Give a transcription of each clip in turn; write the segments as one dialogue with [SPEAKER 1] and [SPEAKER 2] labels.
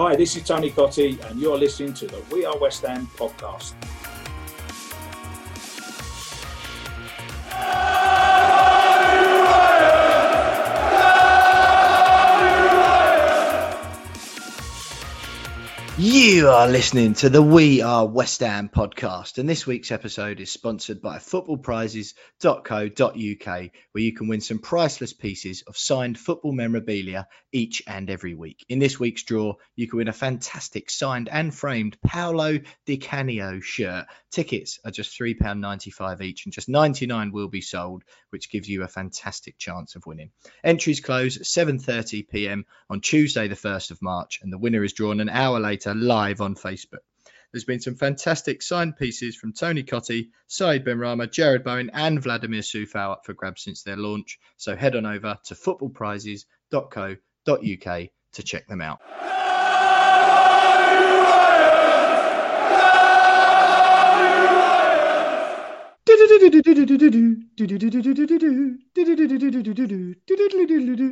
[SPEAKER 1] Hi, this is Tony Cottee, and you're listening to the We Are West Ham podcast.
[SPEAKER 2] You are listening to the We Are West Ham podcast, and this week's episode is sponsored by footballprizes.co.uk, where you can win some priceless pieces of signed football memorabilia each and every week. In this week's draw, you can win a fantastic signed and framed Paolo Di Canio shirt. Tickets are just £3.95 each, and just 99 will be sold, which gives you a fantastic chance of winning. Entries close at 7:30 p.m. on Tuesday, the 1st of March, and the winner is drawn an hour later live on Facebook. There's been some fantastic signed pieces from Tony Cottee, Said Benrahma, Jarrod Bowen, and Vladimir Coufal up for grabs since their launch. So head on over to footballprizes.co.uk to check them out.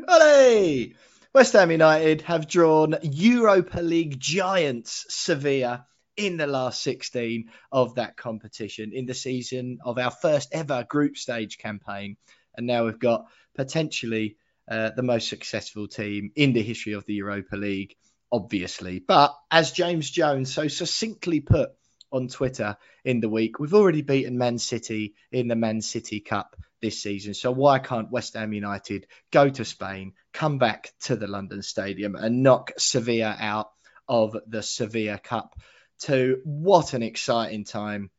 [SPEAKER 2] Olé! West Ham United have drawn Europa League giants Sevilla in the last 16 of that competition in the season of our first ever group stage campaign. And now we've got potentially uh, the most successful team in the history of the Europa League, obviously. But as James Jones so succinctly put on Twitter in the week, we've already beaten Man City in the Man City Cup this season. So why can't West Ham United go to Spain, come back to the London Stadium and knock Sevilla out of the Sevilla Cup? To what an exciting time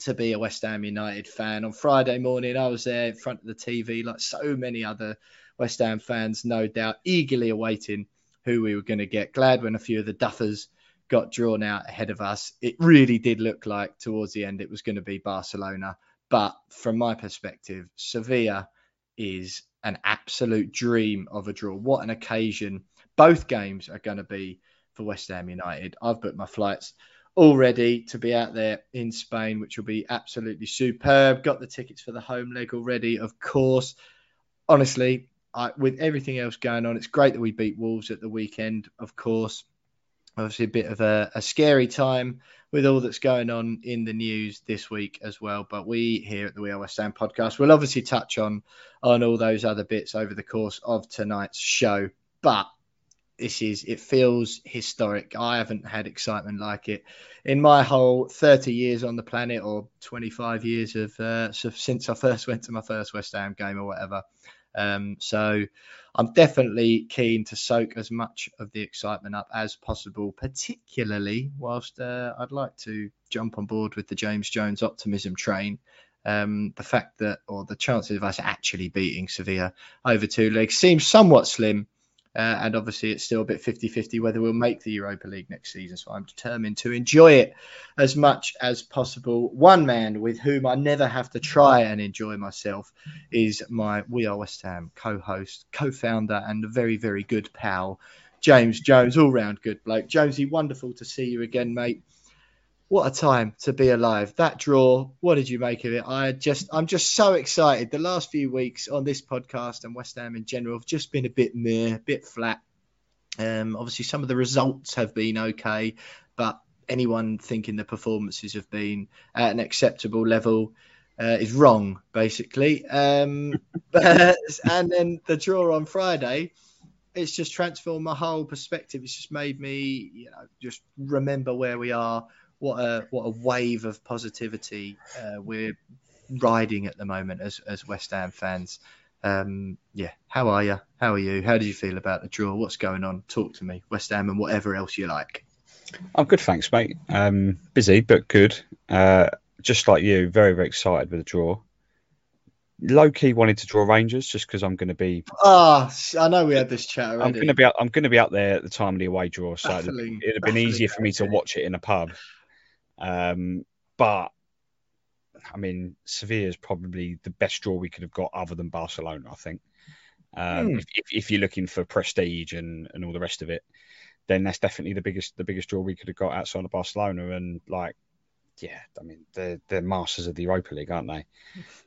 [SPEAKER 2] to be a West Ham United fan. On Friday morning, I was there in front of the TV, like so many other West Ham fans, no doubt, eagerly awaiting who we were going to get. Glad when a few of the duffers got drawn out ahead of us. It really did look like towards the end it was going to be Barcelona. But from my perspective, Sevilla is an absolute dream of a draw. What an occasion. Both games are going to be for West Ham United. I've booked my flights already to be out there in Spain, which will be absolutely superb. Got the tickets for the home leg already, of course. Honestly, I, with everything else going on, it's great that we beat Wolves at the weekend, of course obviously a bit of a, a, scary time with all that's going on in the news this week as well. But we here at the We Are West Ham podcast will obviously touch on on all those other bits over the course of tonight's show. But this is it feels historic. I haven't had excitement like it in my whole 30 years on the planet or 25 years of uh, since I first went to my first West Ham game or whatever. Um, so I'm definitely keen to soak as much of the excitement up as possible, particularly whilst uh, I'd like to jump on board with the James Jones optimism train. Um, the fact that, or the chances of us actually beating Sevilla over two legs seems somewhat slim. Uh, and obviously, it's still a bit 50 50 whether we'll make the Europa League next season. So I'm determined to enjoy it as much as possible. One man with whom I never have to try and enjoy myself is my We Are West Ham co host, co founder, and a very, very good pal, James Jones, all round good bloke. Jonesy, wonderful to see you again, mate what a time to be alive. That draw, what did you make of it? I just I'm just so excited. The last few weeks on this podcast and West Ham in general have just been a bit meh, a bit flat. Um, obviously some of the results have been okay, but anyone thinking the performances have been at an acceptable level uh, is wrong, basically. Um, but, and then the draw on Friday, it's just transformed my whole perspective. It's just made me, you know, just remember where we are what a what a wave of positivity uh, we're riding at the moment as as West Ham fans. Um, yeah, how are you? How are you? How did you feel about the draw? What's going on? Talk to me, West Ham, and whatever else you like.
[SPEAKER 3] I'm good, thanks, mate. Um, busy but good. Uh, just like you, very very excited with the draw. low key wanted to draw Rangers just because I'm going to be.
[SPEAKER 2] Ah, oh, I know we had this chat already.
[SPEAKER 3] I'm going to be. Out, I'm going to be out there at the time of the away draw, so baffling, it'd have been easier for me to watch it in a pub. Um, but I mean, Sevilla is probably the best draw we could have got, other than Barcelona. I think. Um, mm. if, if, if, you're looking for prestige and, and all the rest of it, then that's definitely the biggest the biggest draw we could have got outside of Barcelona. And like, yeah, I mean, they're they're masters of the Europa League, aren't they?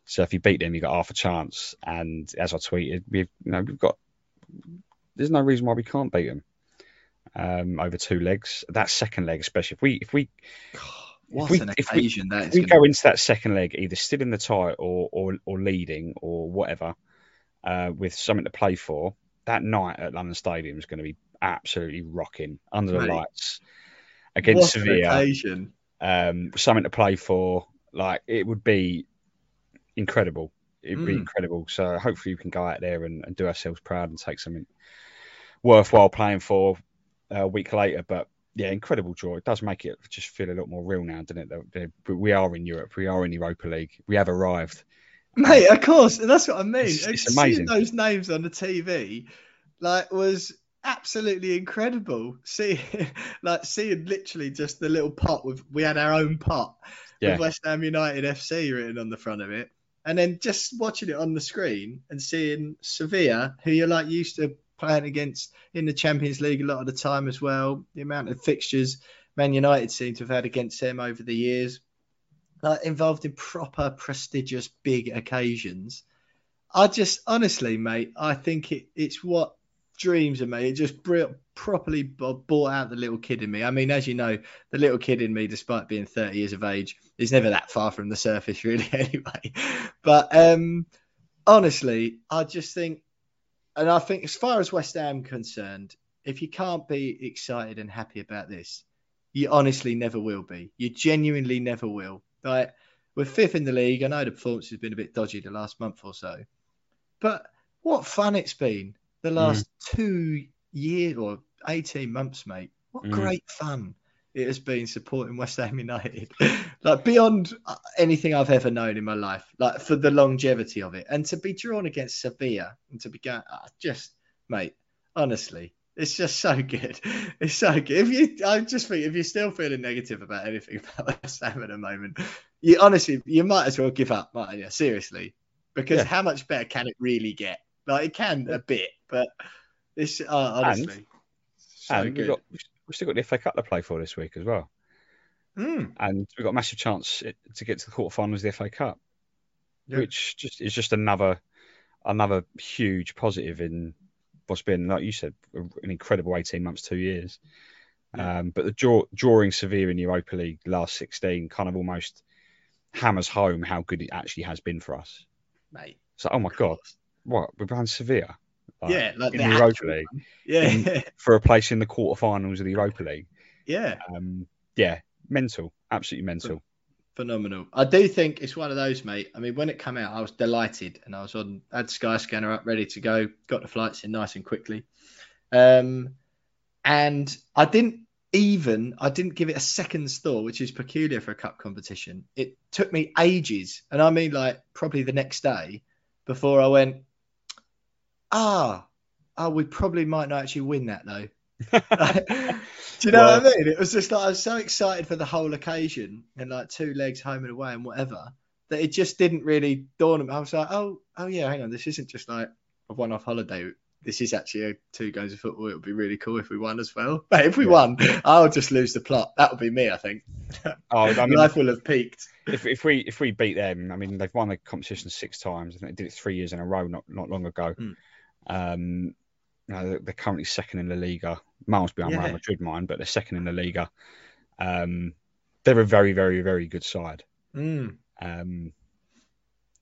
[SPEAKER 3] So if you beat them, you got half a chance. And as I tweeted, we've you know we've got there's no reason why we can't beat them um, over two legs. That second leg, especially if we if we
[SPEAKER 2] what if we, an occasion
[SPEAKER 3] if we, we go into that second leg either still in the tie or or, or leading or whatever uh, with something to play for, that night at London Stadium is going to be absolutely rocking under the lights against Sevilla. Um, something to play for. Like it would be incredible. It'd mm. be incredible. So hopefully we can go out there and, and, do ourselves proud and take something worthwhile playing for a week later. But yeah, incredible draw. It does make it just feel a lot more real now, doesn't it? That we are in Europe. We are in Europa League. We have arrived.
[SPEAKER 2] Mate, of course, that's what I mean. It's, it's amazing. Seeing those names on the TV, like, was absolutely incredible. See, like seeing literally just the little pot with we had our own pot yeah. with West Ham United FC written on the front of it, and then just watching it on the screen and seeing Sevilla, who you're like used to playing against in the Champions League a lot of the time as well. The amount of fixtures Man United seem to have had against them over the years like involved in proper prestigious big occasions. I just honestly, mate, I think it, it's what dreams of me. It just properly brought out the little kid in me. I mean, as you know, the little kid in me, despite being 30 years of age, is never that far from the surface, really, anyway. But um, honestly, I just think, and I think as far as West Ham concerned, if you can't be excited and happy about this, you honestly never will be. You genuinely never will. Like we're fifth in the league. I know the performance has been a bit dodgy the last month or so, but what fun it's been the last mm. two years or eighteen months, mate. What mm. great fun it has been supporting West Ham United, like beyond uh, anything I've ever known in my life. Like for the longevity of it, and to be drawn against Sevilla and to be going, uh, just mate, honestly, it's just so good. It's so good. If you, I just think if you're still feeling negative about anything about West Ham at the moment, you honestly, you might as well give up, might you? Seriously, because yeah. how much better can it really get? Like it can a bit, but it's uh, honestly, and, so
[SPEAKER 3] and we've, got, we've still got the FA Cup to play for this week as well,
[SPEAKER 2] mm.
[SPEAKER 3] and we've got a massive chance to get to the quarterfinals of the FA Cup, yeah. which just is just another another huge positive in what's been, like you said, an incredible 18 months, two years. Yeah. Um, but the draw, drawing Sevilla in Europa League last 16 kind of almost hammers home how good it actually has been for us.
[SPEAKER 2] Mate.
[SPEAKER 3] So, oh my God, what? We're behind Sevilla?
[SPEAKER 2] Like, yeah, like
[SPEAKER 3] in the, the Europa League. One.
[SPEAKER 2] Yeah. In,
[SPEAKER 3] for a place in the quarterfinals of the Europa League.
[SPEAKER 2] Yeah.
[SPEAKER 3] Um, yeah, mental, absolutely mental
[SPEAKER 2] phenomenal. I do think it's one of those, mate. I mean, when it came out, I was delighted, and I was on had Skyscanner up, ready to go, got the flights in nice and quickly, um, and I didn't even I didn't give it a second's thought, which is peculiar for a cup competition. It took me ages, and I mean like probably the next day, before I went, ah, oh, we probably might not actually win that though. Do you know well, what I mean? It was just like I was so excited for the whole occasion and like two legs home and away and whatever that it just didn't really dawn on me. I was like, oh, oh yeah, hang on, this isn't just like a one-off holiday. This is actually a two games of football. It would be really cool if we won as well. But if we yeah. won, I'll just lose the plot. That would be me, I think. Oh, I mean, life will have peaked.
[SPEAKER 3] If, if we if we beat them, I mean, they've won the competition six times. I think they did it three years in a row, not not long ago. Mm. Um, you know, they're currently second in the Liga, miles behind yeah. Real Madrid, mind, but they're second in the Liga. Um, they're a very, very, very good side.
[SPEAKER 2] Mm.
[SPEAKER 3] Um,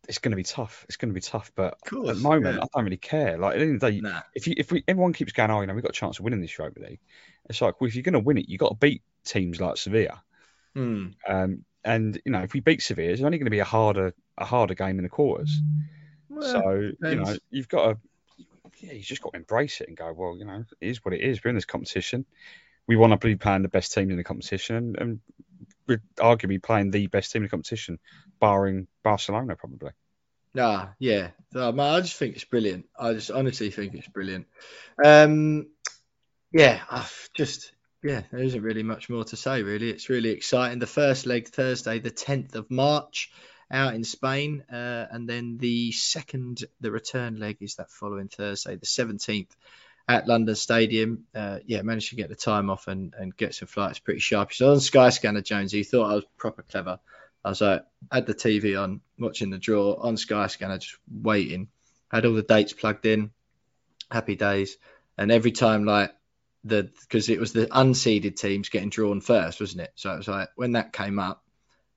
[SPEAKER 3] it's going to be tough. It's going to be tough, but course, at the moment, yeah. I don't really care. Like at the end of the day, nah. if you, if we, everyone keeps going, oh, you know, we've got a chance of winning this Europa League. It's like, well, if you're going to win it, you've got to beat teams like Sevilla.
[SPEAKER 2] Mm.
[SPEAKER 3] Um, and you know, if we beat Sevilla, it's only going to be a harder, a harder game in the quarters. Well, so you know, you've got to yeah, you just got to embrace it and go, well, you know, it is what it is. We're in this competition. We want to be playing the best team in the competition, and we're arguably playing the best team in the competition, barring Barcelona, probably.
[SPEAKER 2] Nah, yeah. man. I just think it's brilliant. I just honestly think it's brilliant. Um, yeah, I've just yeah, there isn't really much more to say. Really, it's really exciting. The first leg Thursday, the 10th of March, out in Spain, uh, and then the second, the return leg is that following Thursday, the 17th, at London Stadium. Uh, yeah, managed to get the time off and, and get some flights pretty sharp. So on Skyscanner, Jonesy, thought I was proper clever. I was like, had the TV on, watching the draw on Skyscanner, just waiting. Had all the dates plugged in, happy days. And every time, like, the because it was the unseeded teams getting drawn first, wasn't it? So it was like when that came up,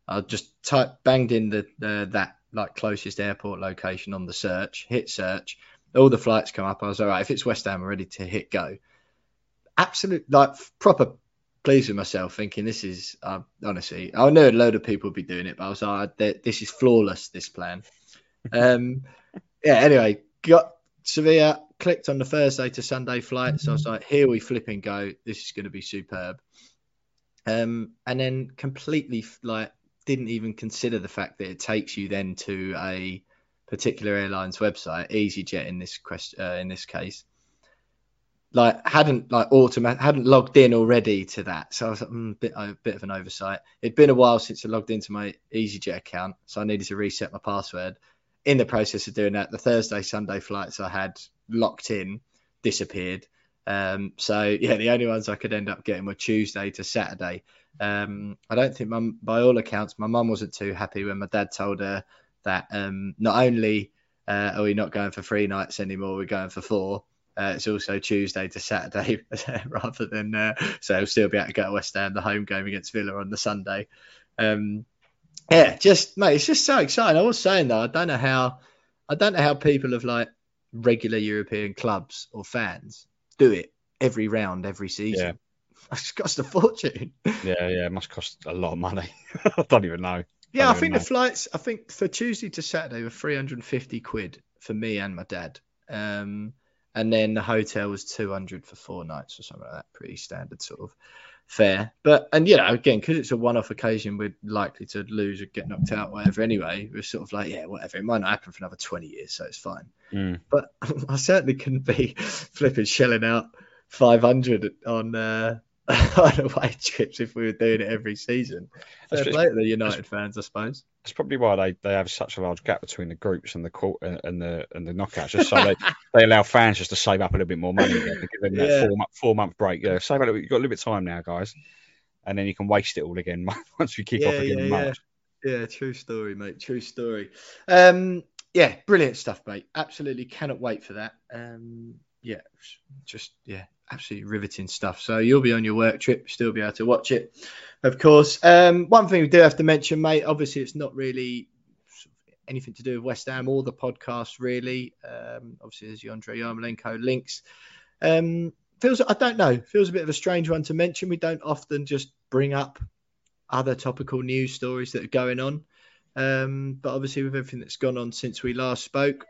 [SPEAKER 2] I just type banged in the, the that like closest airport location on the search, hit search, all the flights come up. I was all right. If it's West Ham, I'm ready to hit go. Absolute like proper pleased with myself, thinking this is uh, honestly. I know a load of people would be doing it, but I was like, this is flawless. This plan. um, yeah. Anyway, got Sevilla. Clicked on the Thursday to Sunday flight, so I was like, here we flip and go. This is going to be superb. Um, and then completely like didn't even consider the fact that it takes you then to a particular airline's website, EasyJet in this question, uh, in this case, like hadn't like automatic hadn't logged in already to that. So I was like, mm, bit a bit of an oversight. It'd been a while since I logged into my EasyJet account, so I needed to reset my password. In the process of doing that, the Thursday Sunday flights I had locked in disappeared. Um, so yeah, the only ones I could end up getting were Tuesday to Saturday. Um, I don't think, mum, by all accounts, my mum wasn't too happy when my dad told her that um, not only uh, are we not going for three nights anymore, we're going for four. Uh, it's also Tuesday to Saturday rather than uh, so we'll still be able to go to West Ham the home game against Villa on the Sunday. Um, yeah, just mate, it's just so exciting. I was saying though, I don't know how I don't know how people of like regular European clubs or fans do it every round, every season. Yeah. It's cost a fortune.
[SPEAKER 3] Yeah, yeah, it must cost a lot of money. I don't even know.
[SPEAKER 2] Yeah, I, I think know. the flights. I think for Tuesday to Saturday were 350 quid for me and my dad. Um, and then the hotel was 200 for four nights or something like that. Pretty standard sort of fare. But and you know, again, because it's a one-off occasion, we're likely to lose or get knocked out, whatever. Anyway, we're sort of like, yeah, whatever. It might not happen for another 20 years, so it's fine. Mm. But I certainly couldn't be flipping shelling out 500 on uh, on away trips if we were doing it every season. Fair play to the United fans, I suppose.
[SPEAKER 3] That's probably why they, they have such a large gap between the groups and the and the and the knockouts, just so they, they allow fans just to save up a little bit more money, again, give them that yeah. four, four month break. Yeah, save up. You've got a little bit of time now, guys, and then you can waste it all again once we kick
[SPEAKER 2] yeah,
[SPEAKER 3] off again
[SPEAKER 2] yeah,
[SPEAKER 3] in March.
[SPEAKER 2] Yeah. yeah, true story, mate. True story. Um, yeah, brilliant stuff, mate. Absolutely cannot wait for that. Um, yeah, just yeah, absolutely riveting stuff. So you'll be on your work trip, still be able to watch it, of course. Um, one thing we do have to mention, mate. Obviously, it's not really anything to do with West Ham or the podcast, really. Um, obviously, there's the Andre Yarmolenko links. Um, feels I don't know. Feels a bit of a strange one to mention. We don't often just bring up other topical news stories that are going on. Um, but obviously, with everything that's gone on since we last spoke,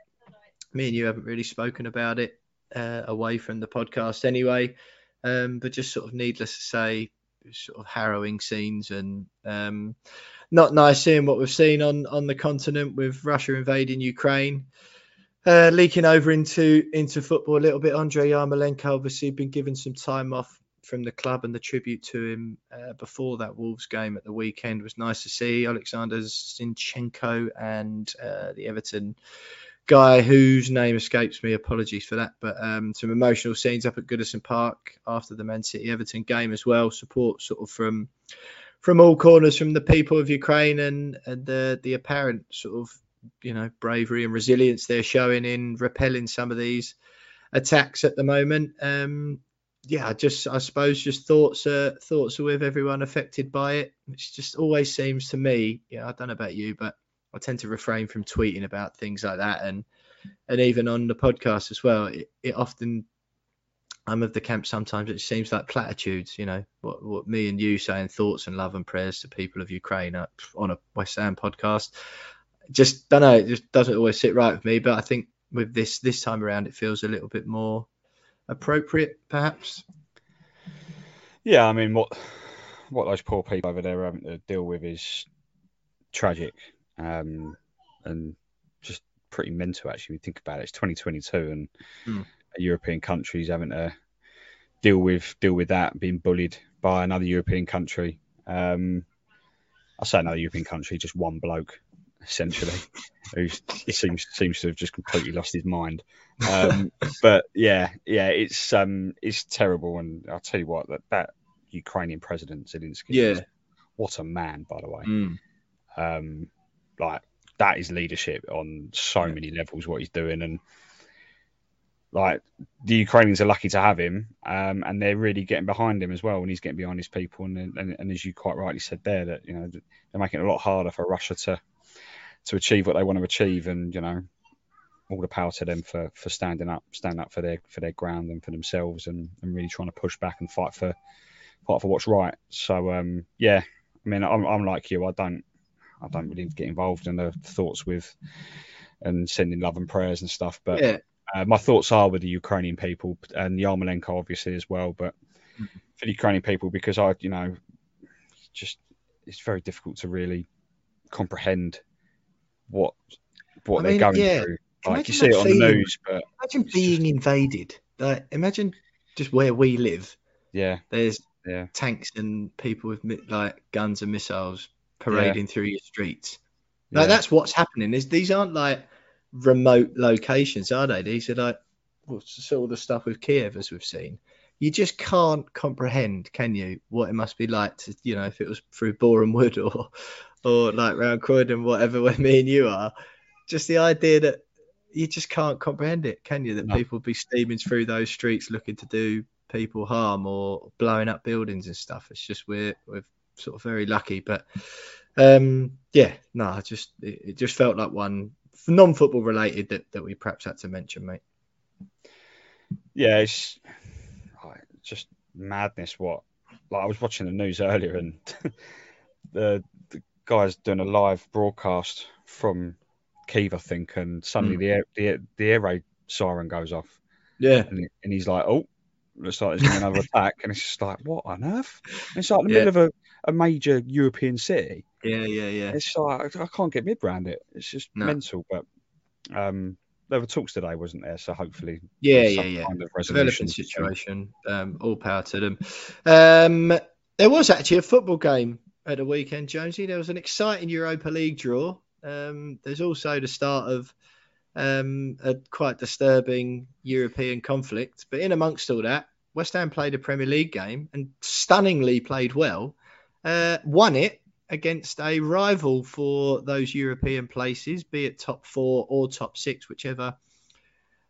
[SPEAKER 2] me and you haven't really spoken about it uh, away from the podcast anyway. Um, but just sort of needless to say, sort of harrowing scenes and um, not nice seeing what we've seen on on the continent with Russia invading Ukraine. Uh, leaking over into into football a little bit. Andre Yarmolenko obviously been given some time off from the club, and the tribute to him uh, before that Wolves game at the weekend was nice to see. Alexander Zinchenko and uh, the Everton guy whose name escapes me. Apologies for that. But um, some emotional scenes up at Goodison Park after the Man City Everton game as well. Support sort of from from all corners from the people of Ukraine and, and the the apparent sort of you know bravery and resilience they're showing in repelling some of these attacks at the moment. Um, yeah, just I suppose just thoughts uh, thoughts are with everyone affected by it. It just always seems to me, yeah, I don't know about you, but I tend to refrain from tweeting about things like that, and and even on the podcast as well. It, it often I'm of the camp sometimes it seems like platitudes, you know, what, what me and you saying thoughts and love and prayers to people of Ukraine uh, on a West Ham podcast. Just don't know, it just doesn't always sit right with me. But I think with this this time around, it feels a little bit more appropriate, perhaps.
[SPEAKER 3] Yeah, I mean, what what those poor people over there are having to deal with is tragic um, and just pretty mental actually. When you think about it, it's 2022 and
[SPEAKER 2] mm.
[SPEAKER 3] European countries having to deal with deal with that being bullied by another European country. Um, I say another European country, just one bloke essentially, who seems seems to have just completely lost his mind. Um, but yeah, yeah, it's um, it's terrible, and I'll tell you what, that that Ukrainian president Zelensky,
[SPEAKER 2] yeah,
[SPEAKER 3] what a man, by the way.
[SPEAKER 2] Mm.
[SPEAKER 3] Um, like that is leadership on so many levels. What he's doing, and like the Ukrainians are lucky to have him, um, and they're really getting behind him as well, and he's getting behind his people. And, and, and as you quite rightly said there, that you know they're making it a lot harder for Russia to to achieve what they want to achieve, and you know all the power to them for for standing up, standing up for their for their ground and for themselves, and, and really trying to push back and fight for fight for what's right. So um, yeah, I mean I'm, I'm like you, I don't I don't really get involved in the thoughts with and sending love and prayers and stuff, but.
[SPEAKER 2] Yeah
[SPEAKER 3] uh, my thoughts are with the Ukrainian people and Yarmolenko, obviously, as well. But mm-hmm. for the Ukrainian people, because I, you know, just it's very difficult to really comprehend what what I they're going yeah. through. Like you see it on the news, but
[SPEAKER 2] imagine being just... invaded. Like imagine just where we live.
[SPEAKER 3] Yeah,
[SPEAKER 2] there's
[SPEAKER 3] yeah.
[SPEAKER 2] tanks and people with like guns and missiles parading yeah. through your streets. Like yeah. that's what's happening. Is these aren't like remote locations, are they? These are like well, all the stuff with Kiev as we've seen. You just can't comprehend, can you, what it must be like to, you know, if it was through Borehamwood or, or like round Croydon, whatever, where me and you are. Just the idea that you just can't comprehend it, can you? That no. people be steaming through those streets looking to do people harm or blowing up buildings and stuff. It's just we're we're sort of very lucky, but um, yeah, no, just it, it just felt like one non-football related that, that we perhaps had to mention, mate?
[SPEAKER 3] Yeah, it's just madness. What like I was watching the news earlier, and the the guys doing a live broadcast from Kiev, I think, and suddenly mm. the air, the the air raid siren goes off.
[SPEAKER 2] Yeah,
[SPEAKER 3] and, and he's like, "Oh, looks like there's another attack," and it's just like, "What on earth?" And it's like in the yeah. middle of a, a major European city.
[SPEAKER 2] Yeah, yeah, yeah.
[SPEAKER 3] It's like I can't get mid around it. It's just no. mental. But um, there were talks today, wasn't there? So hopefully,
[SPEAKER 2] yeah, yeah, yeah. Kind of Developing situation. Um, all power to them. Um, there was actually a football game at the weekend, Jonesy. There was an exciting Europa League draw. Um, there's also the start of um, a quite disturbing European conflict. But in amongst all that, West Ham played a Premier League game and stunningly played well. Uh, won it against a rival for those European places, be it top four or top six, whichever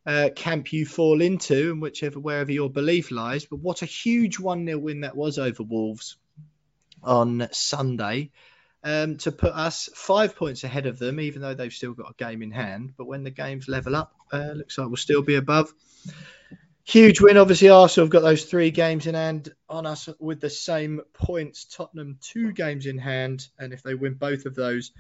[SPEAKER 2] uh, camp you fall into and whichever wherever your belief lies. But what a huge 1 0 win that was over Wolves on Sunday. Um, to put us five points ahead of them, even though they've still got a game in hand. But when the games level up, uh, looks like we'll still be above. Huge win. Obviously, Arsenal have got those three games in hand on us with the same points. Tottenham, two games in hand. And if they win both of those,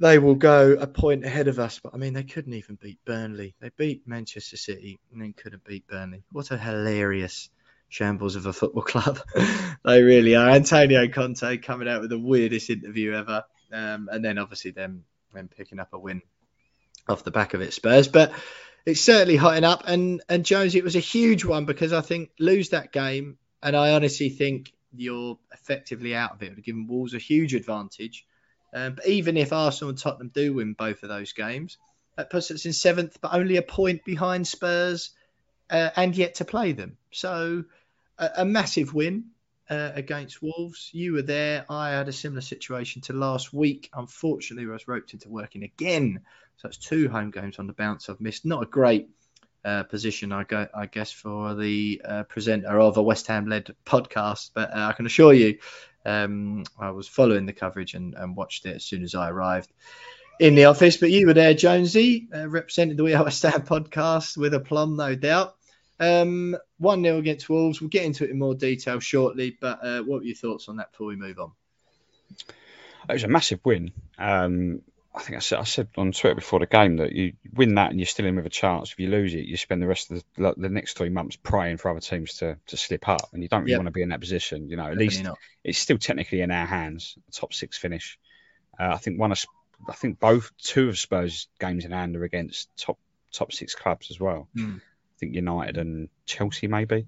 [SPEAKER 2] they will go a point ahead of us. But I mean, they couldn't even beat Burnley. They beat Manchester City and then couldn't beat Burnley. What a hilarious shambles of a football club. they really are. Antonio Conte coming out with the weirdest interview ever. Um, and then obviously them, them picking up a win off the back of it, Spurs. But it's certainly hotting up. And and Jones, it was a huge one because I think lose that game, and I honestly think you're effectively out of it. given Wolves a huge advantage. Um, but even if Arsenal and Tottenham do win both of those games, that puts us in seventh, but only a point behind Spurs, uh, and yet to play them. So a, a massive win uh, against Wolves. You were there. I had a similar situation to last week. Unfortunately, I was roped into working again so it's two home games on the bounce I've missed. Not a great uh, position, I, go, I guess, for the uh, presenter of a West Ham led podcast. But uh, I can assure you, um, I was following the coverage and, and, watched it as soon as I arrived in the office. But you were there, Jonesy, uh, representing the We Are West Ham podcast with aplomb, no doubt. Um, 1 0 against Wolves. We'll get into it in more detail shortly. But uh, what were your thoughts on that before we move on?
[SPEAKER 3] It was a massive win. Um, I think I said, I said on Twitter before the game that you win that and you're still in with a chance. If you lose it, you spend the rest of the, the next three months praying for other teams to, to slip up, and you don't really yep. want to be in that position. You know, at Definitely least not. it's still technically in our hands. Top six finish. Uh, I think one of I think both two of Spurs' games in hand are against top top six clubs as well. Mm. I think United and Chelsea maybe.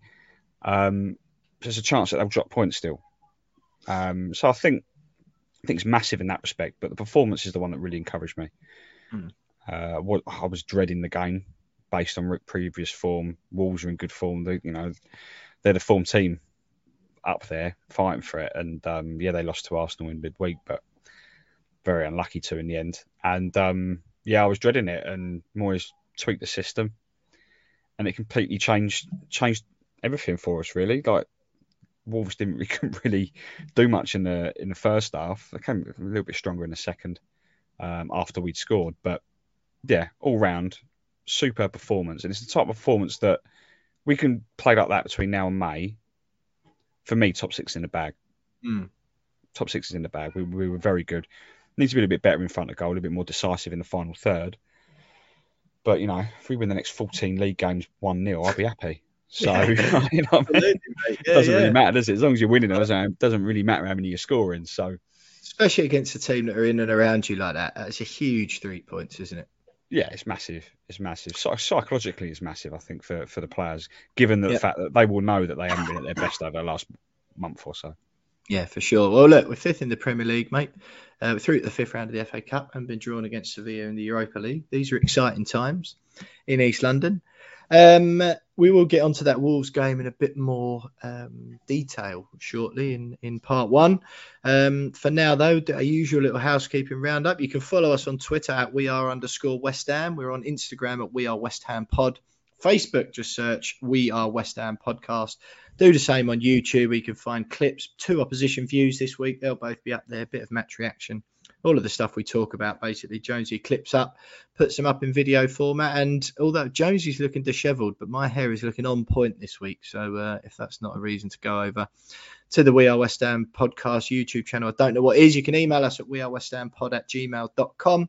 [SPEAKER 3] Um, there's a chance that they'll drop points still. Um, so I think I think it's massive in that respect. But the performance is the one that really encouraged me. Mm. Uh, what I was dreading the game based on previous form. Wolves are in good form. They, you know, they're the form team up there fighting for it. And um, yeah, they lost to Arsenal in midweek, but very unlucky to in the end. And um, yeah, I was dreading it. And Moyes tweaked the system, and it completely changed changed everything for us. Really, like Wolves didn't really, couldn't really do much in the in the first half. They came a little bit stronger in the second um, after we'd scored, but yeah, all round super performance, and it's the type of performance that we can play like that between now and May. For me, top six in the bag. Mm. Top six is in the bag. We, we were very good. Needs to be a bit better in front of goal, a little bit more decisive in the final third. But you know, if we win the next 14 league games one 0 I'll be happy. So yeah. you know, I mean? yeah, doesn't yeah. really matter, does it? As long as you're winning, it doesn't, doesn't really matter how many you're scoring. So,
[SPEAKER 2] especially against a team that are in and around you like that, that's a huge three points, isn't it?
[SPEAKER 3] Yeah, it's massive. It's massive. psychologically, it's massive. I think for, for the players, given the fact that they will know that they haven't been at their best over the last month or so.
[SPEAKER 2] Yeah, for sure. Well, look, we're fifth in the Premier League, mate. Uh, we're through to the fifth round of the FA Cup and been drawn against Sevilla in the Europa League. These are exciting times in East London. Um, we will get onto that Wolves game in a bit more um, detail shortly in, in part one. Um, for now, though, a usual little housekeeping roundup. You can follow us on Twitter at we are underscore West Ham. We're on Instagram at we are West Ham Pod. Facebook, just search We Are West Ham Podcast. Do the same on YouTube. We can find clips, two opposition views this week. They'll both be up there. A bit of match reaction all of the stuff we talk about basically Jonesy clips up, puts them up in video format. And although Jonesy's looking dishevelled, but my hair is looking on point this week. So uh, if that's not a reason to go over to the We Are West Ham podcast YouTube channel, I don't know what is. You can email us at wearewesthampod at gmail.com.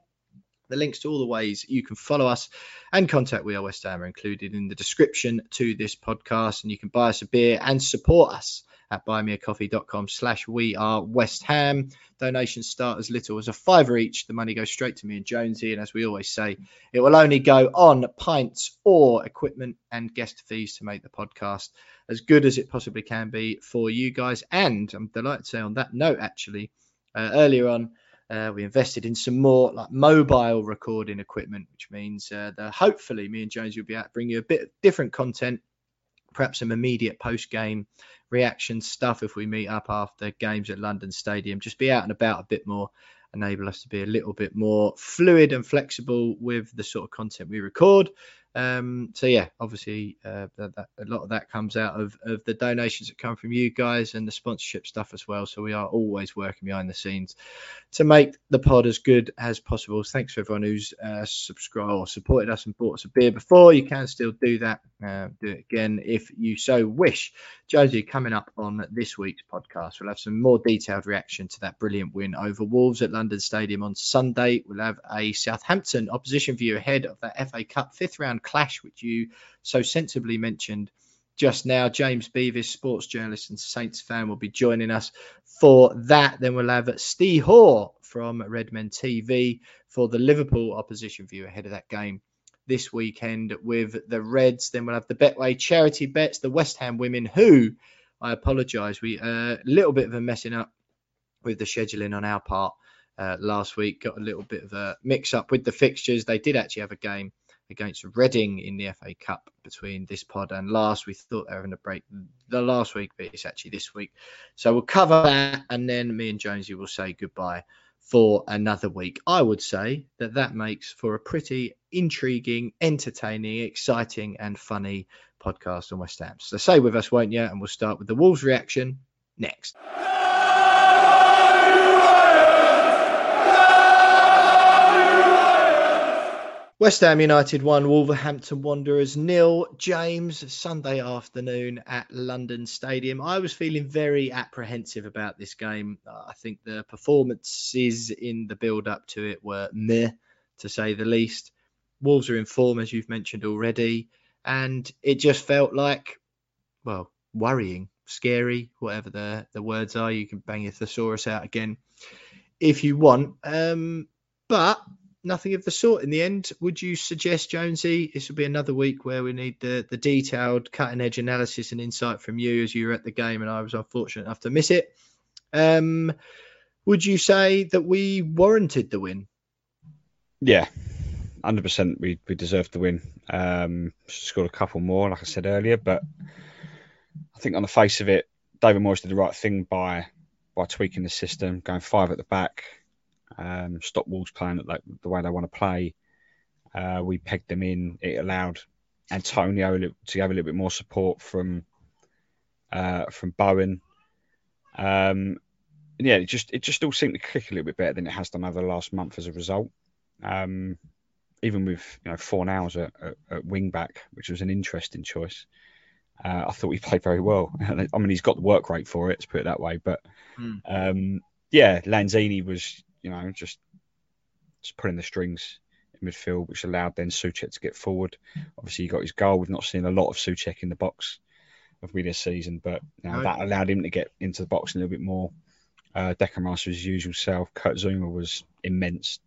[SPEAKER 2] The links to all the ways you can follow us and contact We Are West Ham are included in the description to this podcast. And you can buy us a beer and support us at buymeacoffee.com slash we are West Ham. Donations start as little as a fiver each. The money goes straight to me and Jonesy. And as we always say, it will only go on pints or equipment and guest fees to make the podcast as good as it possibly can be for you guys. And I'm delighted to say on that note, actually, uh, earlier on, uh, we invested in some more like mobile recording equipment, which means uh, that hopefully me and Jones will be able to bring you a bit of different content, perhaps some immediate post game reaction stuff if we meet up after games at London Stadium. Just be out and about a bit more, enable us to be a little bit more fluid and flexible with the sort of content we record. Um, so yeah, obviously uh, that, that, a lot of that comes out of, of the donations that come from you guys and the sponsorship stuff as well. So we are always working behind the scenes to make the pod as good as possible. Thanks for everyone who's uh, subscribed or supported us and bought us a beer before. You can still do that. Uh, do it again if you so wish. Jonesy, coming up on this week's podcast, we'll have some more detailed reaction to that brilliant win over Wolves at London Stadium on Sunday. We'll have a Southampton opposition view ahead of that FA Cup fifth round clash, which you so sensibly mentioned just now. James Beavis, sports journalist and Saints fan, will be joining us for that. Then we'll have Ste Hoare from Redmen TV for the Liverpool opposition view ahead of that game this weekend with the Reds. Then we'll have the Betway charity bets, the West Ham women, who I apologise, we a uh, little bit of a messing up with the scheduling on our part uh, last week. Got a little bit of a mix up with the fixtures. They did actually have a game against Reading in the FA Cup between this pod and last. We thought they were going to break the last week, but it's actually this week. So we'll cover that, and then me and Jonesy will say goodbye for another week. I would say that that makes for a pretty intriguing, entertaining, exciting, and funny podcast on West Ham. So stay with us, won't you? And we'll start with the Wolves reaction next. West Ham United won, Wolverhampton Wanderers nil. James, Sunday afternoon at London Stadium. I was feeling very apprehensive about this game. I think the performances in the build up to it were meh, to say the least. Wolves are in form, as you've mentioned already, and it just felt like, well, worrying, scary, whatever the, the words are. You can bang your thesaurus out again if you want. Um, but nothing of the sort in the end. Would you suggest, Jonesy, this will be another week where we need the, the detailed cutting edge analysis and insight from you as you were at the game and I was unfortunate enough to miss it. Um, would you say that we warranted the win?
[SPEAKER 3] Yeah, hundred percent. We we deserved the win. Um, scored a couple more, like I said earlier, but I think on the face of it, David Moyes did the right thing by by tweaking the system, going five at the back, um, stop Wolves playing like the way they want to play. Uh, we pegged them in. It allowed Antonio to have a little bit more support from uh, from Bowen. Um, yeah, it just it just all seemed to click a little bit better than it has done over the last month as a result. Um, even with you know Fornals at, at, at wing back, which was an interesting choice. Uh, I thought he played very well. I mean, he's got the work rate for it, to put it that way. But mm. um, yeah, Lanzini was you know just just putting the strings in midfield, which allowed then Soucek to get forward. Obviously, he got his goal. We've not seen a lot of Soucek in the box of me this season, but you know, that allowed him to get into the box a little bit more. Uh, Declan Rice was his usual self. Kurt Zouma was immense.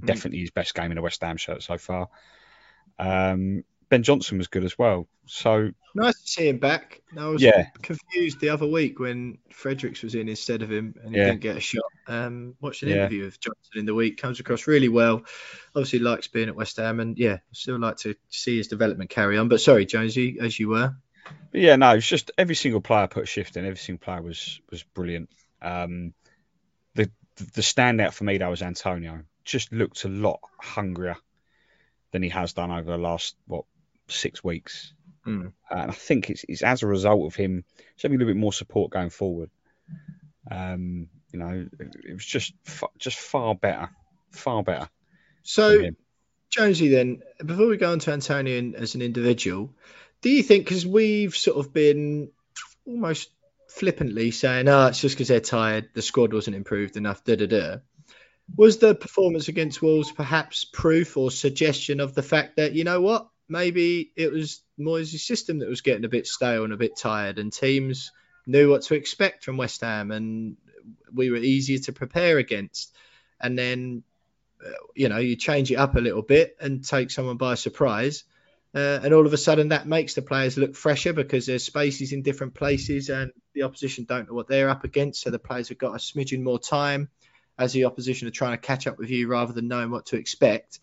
[SPEAKER 3] Mm. Definitely his best game in a West Ham shirt so far. Um, Ben Johnson was good as well. So
[SPEAKER 2] nice to see him back. I was yeah. confused the other week when Fredericks was in instead of him and he yeah. didn't get a shot. Um, watched an yeah. interview with Johnson in the week. Comes across really well. Obviously likes being at West Ham and yeah, still like to see his development carry on. But sorry, Jonesy, as you were.
[SPEAKER 3] But yeah, no, it's just every single player put a shift in. Every single player was was brilliant. Um, the the standout for me though was Antonio. Just looked a lot hungrier than he has done over the last what six weeks. Mm. and I think it's, it's as a result of him having a little bit more support going forward. Um, you know, it was just just far better, far better.
[SPEAKER 2] So, Jonesy, then before we go on to Antonio as an individual, do you think because we've sort of been almost flippantly saying, "Oh, it's just because they're tired, the squad wasn't improved enough," da da da. Was the performance against Wolves perhaps proof or suggestion of the fact that you know what maybe it was Moyes' system that was getting a bit stale and a bit tired, and teams knew what to expect from West Ham, and we were easier to prepare against. And then, uh, you know, you change it up a little bit and take someone by surprise. Uh, and all of a sudden, that makes the players look fresher because there's spaces in different places, and the opposition don't know what they're up against. So the players have got a smidgen more time as the opposition are trying to catch up with you rather than knowing what to expect.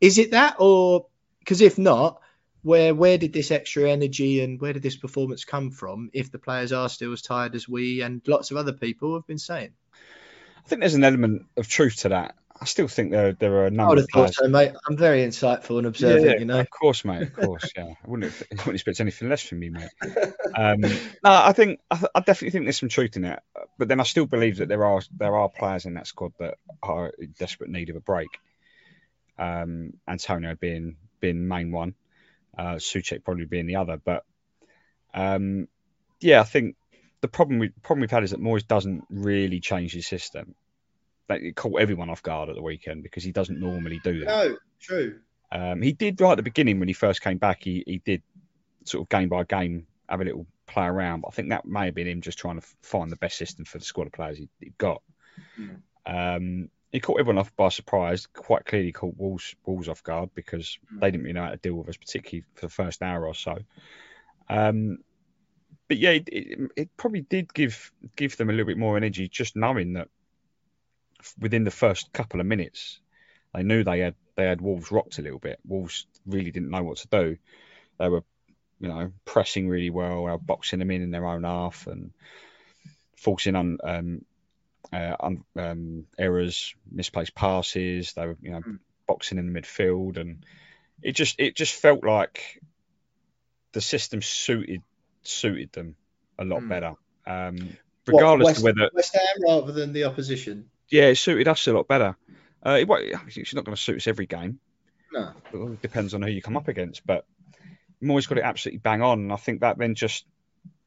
[SPEAKER 2] Is it that, or because if not, where where did this extra energy and where did this performance come from? If the players are still as tired as we and lots of other people have been saying,
[SPEAKER 3] I think there's an element of truth to that. I still think there there are a number.
[SPEAKER 2] I would have thought so, mate. I'm very insightful and observant. Yeah, yeah, you know,
[SPEAKER 3] of course, mate. Of course, yeah. I wouldn't, I wouldn't expect anything less from me, mate. Um, no, I think I, I, definitely think there's some truth in it, but then I still believe that there are there are players in that squad that are in desperate need of a break. Um, Antonio being been main one, uh, Soucek probably being the other. But um, yeah, I think the problem we problem we've had is that Moyes doesn't really change his system. Like, it caught everyone off guard at the weekend because he doesn't normally do that.
[SPEAKER 2] No, true.
[SPEAKER 3] Um, he did right at the beginning when he first came back. He he did sort of game by game have a little play around. But I think that may have been him just trying to find the best system for the squad of players he, he got. Mm. Um, he caught everyone off by surprise. Quite clearly caught Wolves, Wolves off guard because mm. they didn't really know how to deal with us, particularly for the first hour or so. Um, but yeah, it, it, it, probably did give give them a little bit more energy just knowing that within the first couple of minutes they knew they had they had Wolves rocked a little bit. Wolves really didn't know what to do. They were, you know, pressing really well, boxing them in in their own half and forcing on um, uh, um, errors, misplaced passes. They were, you know, mm. boxing in the midfield, and it just it just felt like the system suited suited them a lot mm. better. Um, regardless
[SPEAKER 2] what, West,
[SPEAKER 3] of whether
[SPEAKER 2] West Ham rather than the opposition.
[SPEAKER 3] Yeah, it suited us a lot better. Uh, it, it's not going to suit us every game.
[SPEAKER 2] No,
[SPEAKER 3] it depends on who you come up against, but Moyes got it absolutely bang on, and I think that then just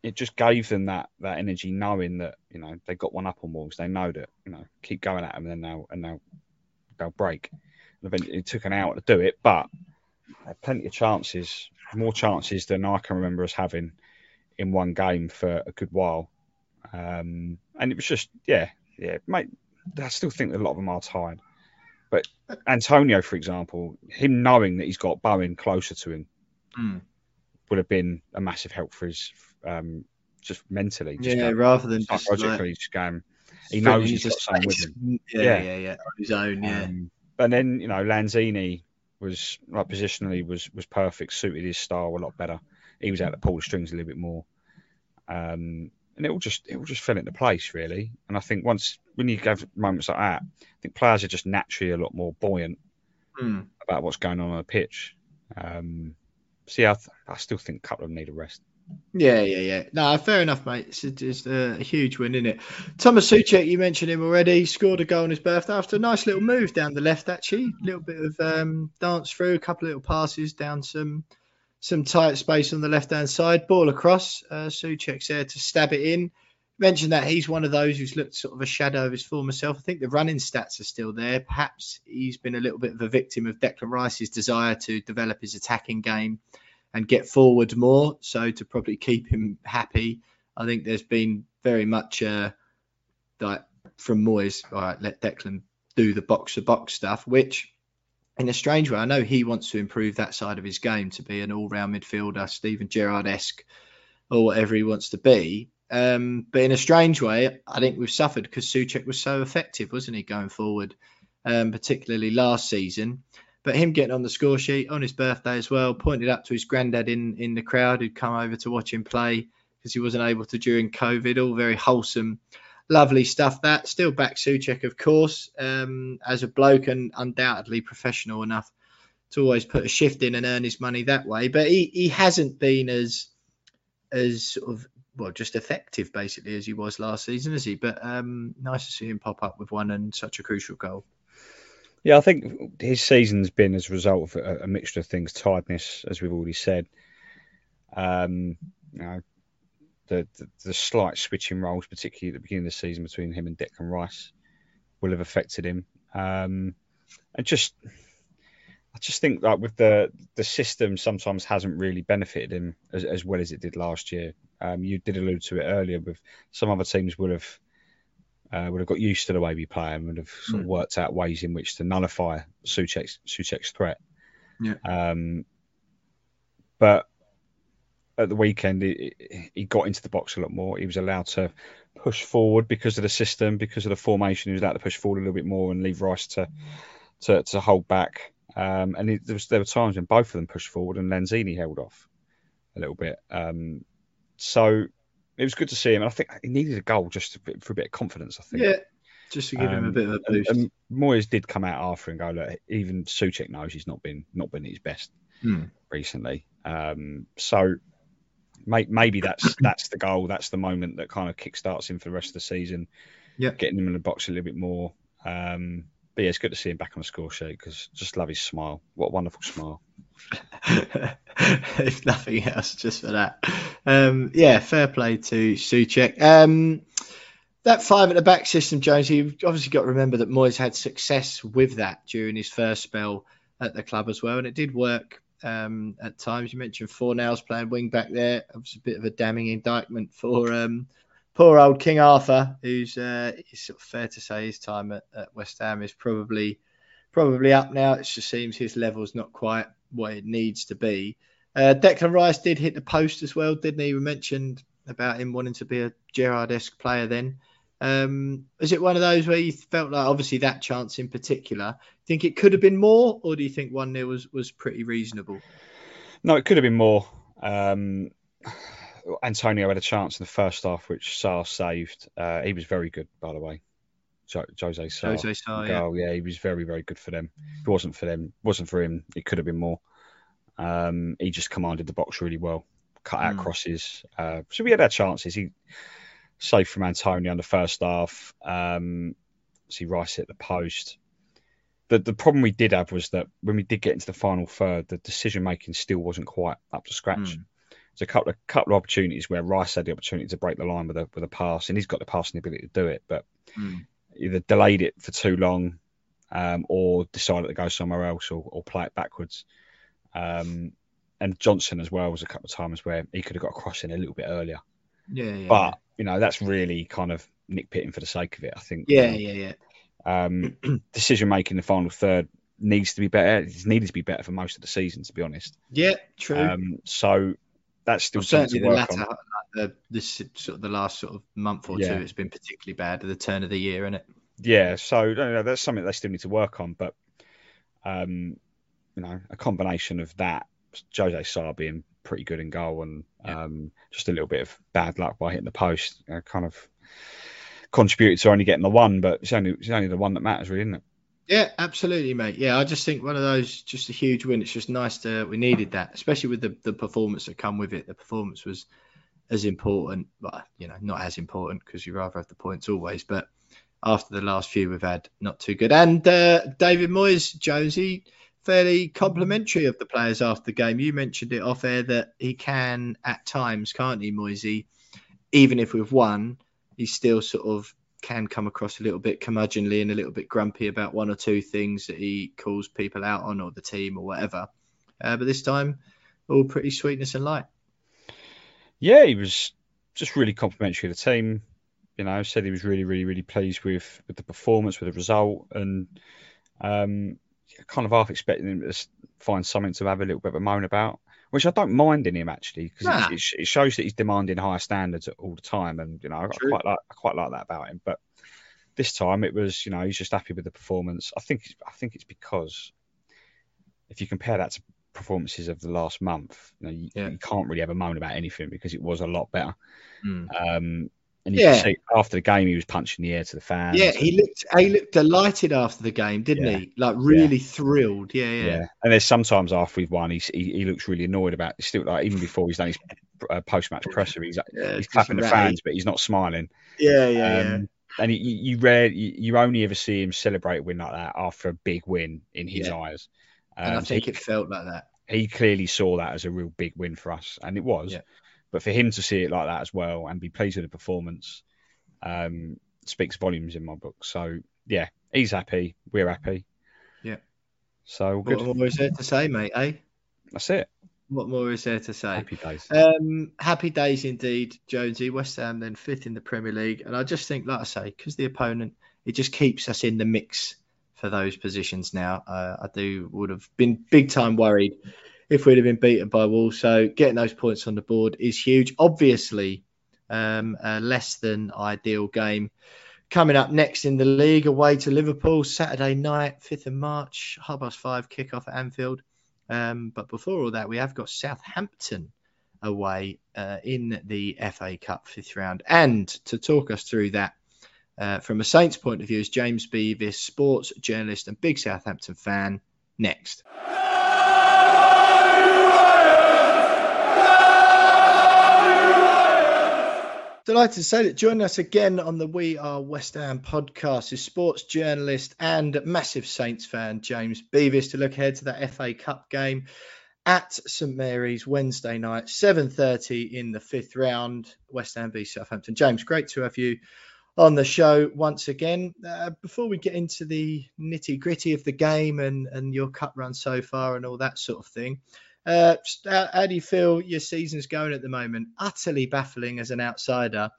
[SPEAKER 3] it just gave them that that energy, knowing that you know they got one up on Wolves. They know that you know keep going at them, and then they'll and they'll they'll break. And eventually, it took an hour to do it, but plenty of chances, more chances than I can remember us having in one game for a good while. Um, and it was just yeah, yeah, mate. I still think that a lot of them are tired. But Antonio, for example, him knowing that he's got Bowen closer to him
[SPEAKER 2] mm.
[SPEAKER 3] would have been a massive help for his um, just mentally. Just
[SPEAKER 2] yeah, rather than
[SPEAKER 3] psychologically like, just going, he knows he's got someone with
[SPEAKER 2] him. Yeah, yeah, yeah, yeah, on his own. Yeah. Um,
[SPEAKER 3] and then you know Lanzini was like positionally was was perfect, suited his style a lot better. He was able to pull the strings a little bit more. Um, and it all just it all just fell into place really. And I think once when you have moments like that, I think players are just naturally a lot more buoyant
[SPEAKER 2] mm.
[SPEAKER 3] about what's going on on the pitch. Um, see, I, th- I still think a couple of them need a rest.
[SPEAKER 2] Yeah, yeah, yeah. No, fair enough, mate. It's, it's a, huge win, isn't it? Thomas Soucek, you mentioned him already. Scored a goal on his birthday after a nice little move down the left, actually. A little bit of um, dance through, a couple of little passes down some some tight space on the left hand side. Ball across. Uh, Soucek's there to stab it in. Mentioned that he's one of those who's looked sort of a shadow of his former self. I think the running stats are still there. Perhaps he's been a little bit of a victim of Declan Rice's desire to develop his attacking game and get forward more. So to probably keep him happy, I think there's been very much uh, like from Moyes. All right, let Declan do the box to box stuff, which in a strange way, I know he wants to improve that side of his game to be an all round midfielder, Steven Gerrard esque, or whatever he wants to be. Um, but in a strange way, I think we've suffered because Soucek was so effective, wasn't he, going forward, um, particularly last season. But him getting on the score sheet on his birthday as well, pointed up to his granddad in, in the crowd who'd come over to watch him play because he wasn't able to during COVID. All very wholesome lovely stuff. That still back Soucek, of course, um, as a bloke and undoubtedly professional enough to always put a shift in and earn his money that way. But he, he hasn't been as as sort of well just effective basically as he was last season, is he? But um, nice to see him pop up with one and such a crucial goal.
[SPEAKER 3] Yeah, I think his season's been as a result of a, a mixture of things, tiredness, as we've already said. Um, you know, the, the, the slight switching roles, particularly at the beginning of the season between him and Declan Rice, will have affected him. Um, and just, I just think that with the the system sometimes hasn't really benefited him as, as well as it did last year. Um, you did allude to it earlier. With some other teams would have uh, would have got used to the way we play and would have sort of hmm. worked out ways in which to nullify Soucek's, Soucek's threat.
[SPEAKER 2] Yeah.
[SPEAKER 3] Um, but at the weekend, he, he got into the box a lot more. He was allowed to push forward because of the system, because of the formation. He was allowed to push forward a little bit more and leave Rice to to, to hold back. Um, and there, was, there were times when both of them pushed forward and Lanzini held off a little bit. Um, so it was good to see him. And I think he needed a goal just for a bit of confidence. I think.
[SPEAKER 2] Yeah, just to give um, him a um, bit of a boost. And, and
[SPEAKER 3] Moyes did come out after and go, look, even Soucek knows he's not been not been his best
[SPEAKER 2] hmm.
[SPEAKER 3] recently. Um, so maybe that's that's the goal. That's the moment that kind of kickstarts him for the rest of the season.
[SPEAKER 2] Yeah,
[SPEAKER 3] getting him in the box a little bit more. Um, but yeah, it's good to see him back on the score sheet because just love his smile. What a wonderful smile.
[SPEAKER 2] if nothing else, just for that. Um, yeah, fair play to Soucek. Um, that five at the back system, Jones, you've obviously got to remember that Moyes had success with that during his first spell at the club as well, and it did work um, at times. You mentioned Fornals playing wing back there. It was a bit of a damning indictment for um, poor old King Arthur, who's uh, it's fair to say his time at, at, West Ham is probably probably up now. It just seems his level's not quite what it needs to be. Uh, Declan Rice did hit the post as well, didn't he? We mentioned about him wanting to be a Gerrard-esque player then. Um, is it one of those where you felt like, obviously, that chance in particular, think it could have been more, or do you think 1 0 was, was pretty reasonable?
[SPEAKER 3] No, it could have been more. Um, Antonio had a chance in the first half, which Sá saved. Uh, he was very good, by the way. Jo- Jose Sá.
[SPEAKER 2] Jose Sá, yeah.
[SPEAKER 3] yeah, he was very, very good for them. If it wasn't for them, wasn't for him, it could have been more. Um, he just commanded the box really well, cut out mm. crosses. Uh, so we had our chances. He Safe from Antonio in the first half. Um, see Rice hit the post. The the problem we did have was that when we did get into the final third, the decision making still wasn't quite up to scratch. Mm. There's a couple of couple of opportunities where Rice had the opportunity to break the line with a with a pass, and he's got the passing ability to do it, but
[SPEAKER 2] mm.
[SPEAKER 3] Either delayed it for too long, um, or decided to go somewhere else or, or play it backwards. Um, and Johnson as well was a couple of times where he could have got a cross in a little bit earlier.
[SPEAKER 2] Yeah, yeah
[SPEAKER 3] but you know that's really kind of nitpicking for the sake of it. I think.
[SPEAKER 2] Yeah, yeah, yeah.
[SPEAKER 3] Um, decision making the final third needs to be better. It's needed to be better for most of the season, to be honest.
[SPEAKER 2] Yeah, true.
[SPEAKER 3] Um, so that's still well,
[SPEAKER 2] certainly the latter, like the, this sort of the last sort of month or yeah. two, it's been particularly bad at the turn of the year, isn't it?
[SPEAKER 3] Yeah, so you know, that's something they still need to work on. But um, you know, a combination of that, Jose Sá being pretty good in goal, and yeah. um, just a little bit of bad luck by hitting the post, you know, kind of contributed to only getting the one. But it's only it's only the one that matters, really, isn't it?
[SPEAKER 2] Yeah, absolutely, mate. Yeah, I just think one of those, just a huge win. It's just nice to we needed that, especially with the the performance that come with it. The performance was as important, but you know, not as important because you rather have the points always. But after the last few we've had, not too good. And uh, David Moyes, Jonesy, fairly complimentary of the players after the game. You mentioned it off air that he can at times, can't he, Moisey? Even if we've won, he's still sort of can come across a little bit curmudgeonly and a little bit grumpy about one or two things that he calls people out on or the team or whatever. Uh, but this time, all pretty sweetness and light.
[SPEAKER 3] Yeah, he was just really complimentary of the team. You know, said he was really, really, really pleased with with the performance, with the result, and um, kind of half expecting him to find something to have a little bit of a moan about, which I don't mind in him actually because nah. it, it, shows that he's demanding higher standards all the time, and you know I, I quite like I quite like that about him. But this time it was you know he's just happy with the performance. I think I think it's because if you compare that to performances of the last month, you, know, you, yeah. you can't really ever moan about anything because it was a lot better. Mm. Um, and you yeah. see after the game, he was punching the air to the fans.
[SPEAKER 2] Yeah, he looked he looked delighted after the game, didn't yeah. he? Like really yeah. thrilled. Yeah, yeah, yeah.
[SPEAKER 3] And there's sometimes after we've won, he's, he he looks really annoyed about. It. Still, like even before he's done his uh, post match presser, he's he's clapping the fans, but he's not smiling.
[SPEAKER 2] Yeah, yeah, um.
[SPEAKER 3] And you, you rare you, you, only ever see him celebrate a win like that after a big win in his eyes.
[SPEAKER 2] Um, and I um, think he, it felt like that.
[SPEAKER 3] He clearly saw that as a real big win for us, and it was. But for him to see it like that as well and be pleased with the performance um, speaks volumes in my book. So yeah, he's happy, we're happy.
[SPEAKER 2] Yeah.
[SPEAKER 3] So good.
[SPEAKER 2] What more is there to say, mate? Eh?
[SPEAKER 3] That's it.
[SPEAKER 2] What more is there to say?
[SPEAKER 3] Happy days.
[SPEAKER 2] Um, happy days indeed, Jonesy. West Ham then fifth in the Premier League, and I just think, like I say, because the opponent, it just keeps us in the mix for those positions now. Uh, I do would have been big time worried if we'd have been beaten by Wolves. So getting those points on the board is huge. Obviously, um, a less than ideal game. Coming up next in the league, away to Liverpool, Saturday night, 5th of March, half past five kickoff at Anfield. Um, but before all that, we have got Southampton away uh, in the FA Cup fifth round. And to talk us through that uh, from a Saints point of view is James Beavis, sports journalist and big Southampton fan. Next. Delighted to say that joining us again on the We Are West Ham podcast is sports journalist and massive Saints fan James Beavis to look ahead to that FA Cup game at St Mary's Wednesday night, 7:30 in the fifth round, West Ham v Southampton. James, great to have you on the show once again. Uh, before we get into the nitty gritty of the game and and your cup run so far and all that sort of thing. Uh, how do you feel your season's going at the moment? Utterly baffling as an outsider.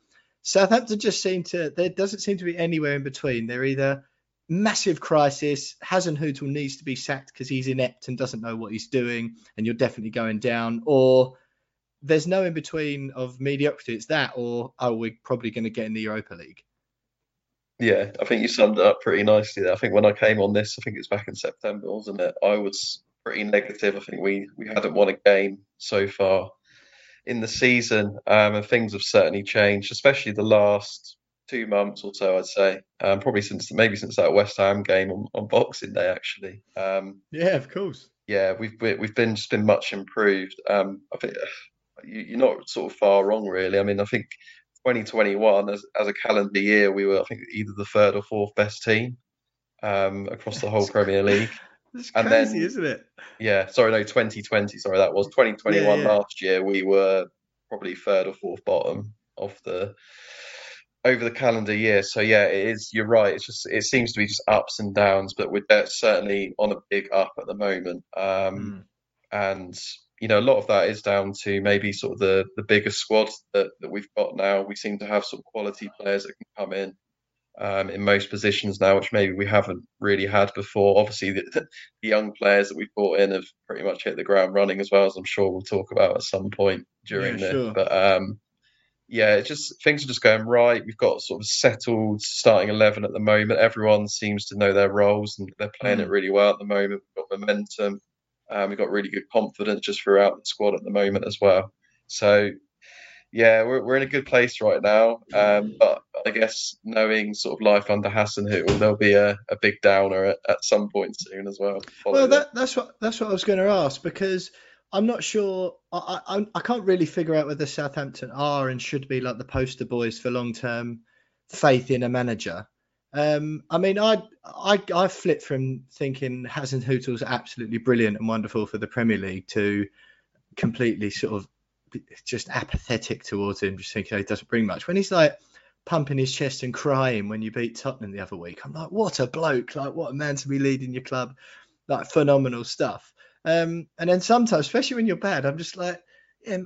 [SPEAKER 2] Southampton just seem to there doesn't seem to be anywhere in between. They're either massive crisis, Hasenhüttl needs to be sacked because he's inept and doesn't know what he's doing, and you're definitely going down, or there's no in between of mediocrity. It's that, or oh, we're probably going to get in the Europa League.
[SPEAKER 4] Yeah, I think you summed it up pretty nicely there. I think when I came on this, I think it's back in September, wasn't it? I was pretty negative. I think we we hadn't won a game so far in the season, um, and things have certainly changed, especially the last two months or so. I'd say um, probably since maybe since that West Ham game on, on Boxing Day, actually. Um,
[SPEAKER 2] yeah, of course.
[SPEAKER 4] Yeah, we've we've been just been much improved. Um, I think you, are not sort of far wrong, really. I mean, I think 2021 as as a calendar year, we were I think either the third or fourth best team um, across the whole Premier League.
[SPEAKER 2] It's and crazy, then, isn't it?
[SPEAKER 4] Yeah, sorry, no, 2020. Sorry, that was 2021 yeah, yeah. last year. We were probably third or fourth bottom of the over the calendar year. So yeah, it is. You're right. It's just it seems to be just ups and downs, but we're certainly on a big up at the moment. Um, mm. And you know, a lot of that is down to maybe sort of the the bigger squad that that we've got now. We seem to have some quality players that can come in um, in most positions now, which maybe we haven't really had before. Obviously, the, the, young players that we've brought in have pretty much hit the ground running as well, as I'm sure we'll talk about at some point during yeah, this. Sure. But um, yeah, it just things are just going right. We've got sort of settled starting eleven at the moment. Everyone seems to know their roles and they're playing mm. it really well at the moment. We've got momentum. Um, we've got really good confidence just throughout the squad at the moment as well. So yeah, we're, we're in a good place right now. Um, but I guess knowing sort of life under Hassan Hasenhüttl, there'll be a, a big downer at, at some point soon as well.
[SPEAKER 2] Well, that, that's what that's what I was going to ask because I'm not sure. I, I I can't really figure out whether Southampton are and should be like the poster boys for long term faith in a manager. Um, I mean, I I I flipped from thinking Hasenhüttl's absolutely brilliant and wonderful for the Premier League to completely sort of just apathetic towards him, just thinking he doesn't bring much. When he's like pumping his chest and crying when you beat Tottenham the other week, I'm like, what a bloke! Like, what a man to be leading your club! Like, phenomenal stuff. Um, and then sometimes, especially when you're bad, I'm just like,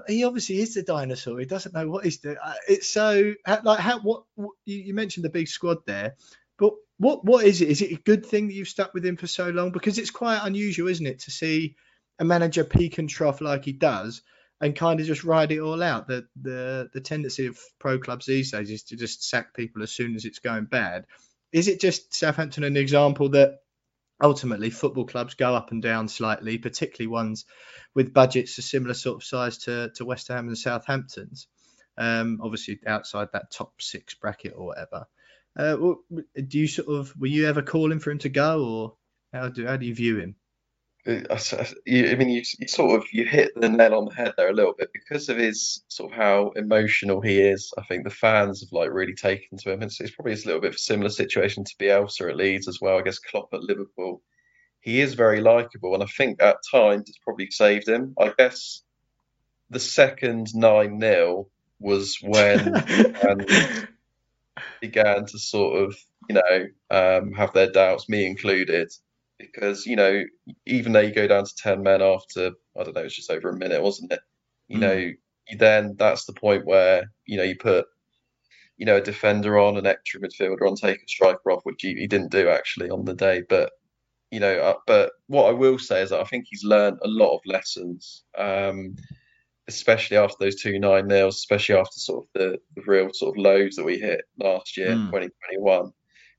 [SPEAKER 2] he obviously is the dinosaur. He doesn't know what he's doing. Uh, it's so like how what, what you mentioned the big squad there, but what what is it? Is it a good thing that you've stuck with him for so long? Because it's quite unusual, isn't it, to see a manager peak and trough like he does, and kind of just ride it all out. The the the tendency of pro clubs these days is to just sack people as soon as it's going bad. Is it just Southampton an example that ultimately football clubs go up and down slightly, particularly ones with budgets a similar sort of size to, to West Ham and Southampton's, um, obviously outside that top six bracket or whatever. Uh, do you sort of were you ever calling for him to go, or how do how do you view him?
[SPEAKER 4] I mean, you, you, sort of you hit the nail on the head there a little bit because of his sort of how emotional he is. I think the fans have like really taken to him. It's, it's probably a little bit of a similar situation to Bielsa at Leeds as well. I guess Klopp at Liverpool. He is very likable, and I think at times it's probably saved him. I guess the second nine 0 was when began to sort of you know um, have their doubts, me included because you know even though you go down to 10 men after i don't know it's just over a minute wasn't it you mm. know you then that's the point where you know you put you know a defender on an extra midfielder on take a striker off which he, he didn't do actually on the day but you know uh, but what i will say is that i think he's learned a lot of lessons um, especially after those two nine nils especially after sort of the, the real sort of lows that we hit last year mm. 2021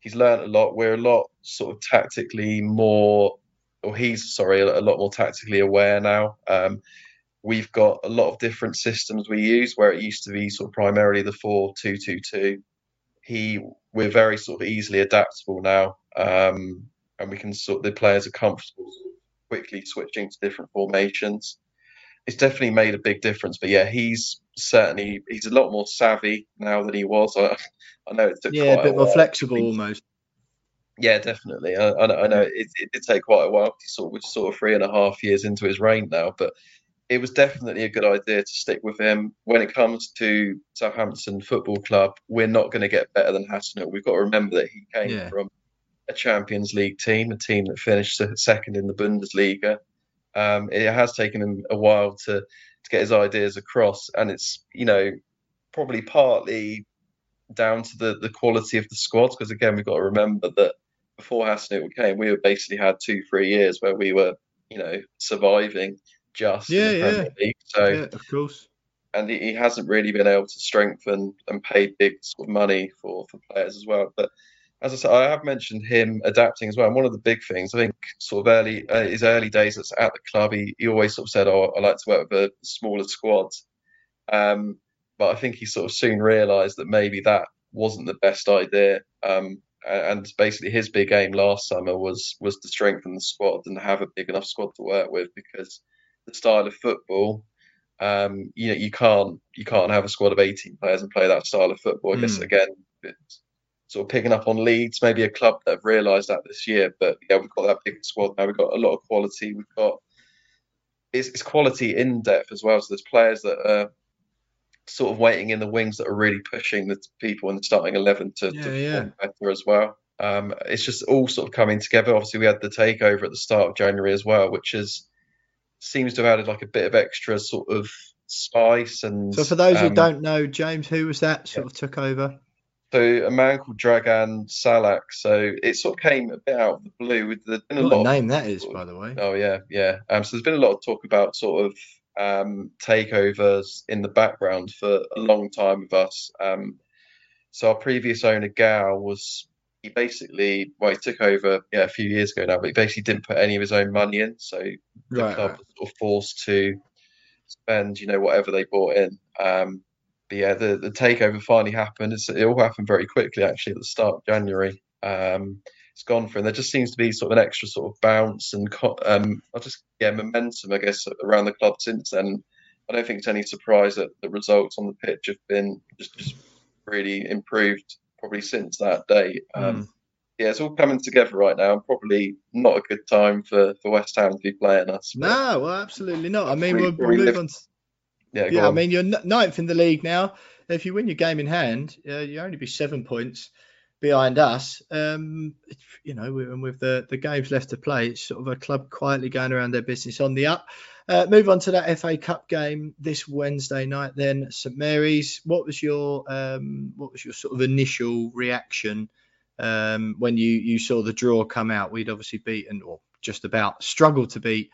[SPEAKER 4] he's learned a lot. We're a lot sort of tactically more, or he's sorry, a, lot more tactically aware now. Um, we've got a lot of different systems we use where it used to be sort of primarily the four two two two. He we're very sort of easily adaptable now, um, and we can sort the players are comfortable quickly switching to different formations. It's definitely made a big difference. But yeah, he's certainly he's a lot more savvy now than he was. I, I know it took
[SPEAKER 2] yeah, a bit a more flexible almost.
[SPEAKER 4] Yeah, definitely. I, I, I know it, it, did take quite a while. He's sort of, sort of three and a half years into his reign now, but it was definitely a good idea to stick with him. When it comes to Southampton Football Club, we're not going to get better than Hasenhüttl. We've got to remember that he came yeah. from a Champions League team, a team that finished second in the Bundesliga. Um, it has taken him a while to to get his ideas across, and it's you know probably partly down to the the quality of the squad because again we've got to remember that before Hasenhüttl came, we basically had two three years where we were you know surviving just
[SPEAKER 2] yeah yeah.
[SPEAKER 4] League. so
[SPEAKER 2] yeah, of course.
[SPEAKER 4] And he, he hasn't really been able to strengthen and pay big sort of money for for players as well. But as I said, I have mentioned him adapting as well. And one of the big things, I think, sort of early uh, his early days at the club, he, he always sort of said, "Oh, I like to work with a smaller squad." Um, but I think he sort of soon realised that maybe that wasn't the best idea. Um, and basically, his big aim last summer was was to strengthen the squad and have a big enough squad to work with because the style of football. Um, you know, you can't you can't have a squad of 18 players and play that style of football. I guess mm. again, it's, sort of picking up on Leeds, maybe a club that have realised that this year. But yeah, we've got that big squad now. We've got a lot of quality. We've got it's, it's quality in depth as well. So there's players that are sort of waiting in the wings that are really pushing the people in the starting eleven to, yeah, to yeah. better as well. Um, it's just all sort of coming together. Obviously, we had the takeover at the start of January as well, which is seems to have added like a bit of extra sort of spice and.
[SPEAKER 2] So, for those um, who don't know, James, who was that sort yeah. of took over?
[SPEAKER 4] So a man called Dragan Solak. So it sort of came a bit out of the blue. With
[SPEAKER 2] the been a what lot a name of, that is, by the way.
[SPEAKER 4] Oh yeah, yeah. Um, so there's been a lot of talk about sort of um, takeovers in the background for a long time with us. Um, so our previous owner, Gao, was he basically well he took over yeah a few years ago now, but he basically didn't put any of his own money in. So the right, club right. was sort of forced to spend you know whatever they bought in. Um, but yeah, the, the takeover finally happened. It's, it all happened very quickly, actually, at the start of January. Um, it's gone for, and there just seems to be sort of an extra sort of bounce and um, I just yeah momentum, I guess, around the club since then. I don't think it's any surprise that the results on the pitch have been just, just really improved probably since that day. Um, mm. Yeah, it's all coming together right now, probably not a good time for, for West Ham to be playing us.
[SPEAKER 2] No, well, absolutely not. I mean, we'll, we'll move on. To, yeah, yeah. I mean, you're ninth in the league now. If you win your game in hand, uh, you only be seven points behind us. Um, you know, and with the the games left to play, it's sort of a club quietly going around their business on the up. Uh, move on to that FA Cup game this Wednesday night. Then St Mary's. What was your um, what was your sort of initial reaction um, when you you saw the draw come out? We'd obviously beaten or just about struggled to beat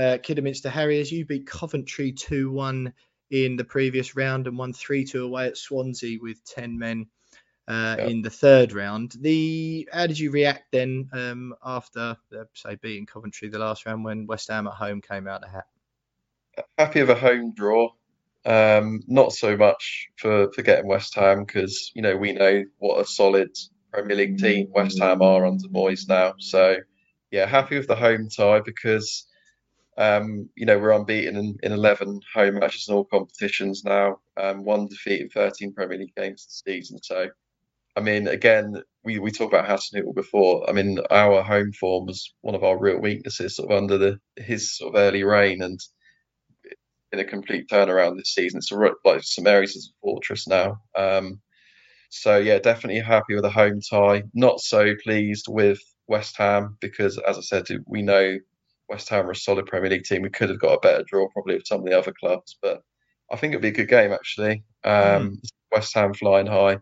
[SPEAKER 2] uh, Kidderminster Harriers, you beat Coventry 2 1 in the previous round and won 3 2 away at Swansea with 10 men uh, yep. in the third round. The How did you react then um, after, uh, say, beating Coventry the last round when West Ham at home came out the hat?
[SPEAKER 4] Happy of a home draw. Um, not so much for, for getting West Ham because, you know, we know what a solid Premier League team West Ham are under Moyes now. So, yeah, happy with the home tie because um, you know, we're unbeaten in, in 11 home matches in all competitions now, um, one defeat in 13 Premier League games this season. So, I mean, again, we, we talked about Hasenhüttl before. I mean, our home form was one of our real weaknesses sort of under the his sort of early reign and in a complete turnaround this season. It's a, like St Mary's is a fortress now. Um, so, yeah, definitely happy with a home tie. Not so pleased with West Ham because, as I said, we know West Ham are a solid Premier League team. We could have got a better draw probably with some of the other clubs, but I think it'd be a good game actually. Um, mm. West Ham flying high,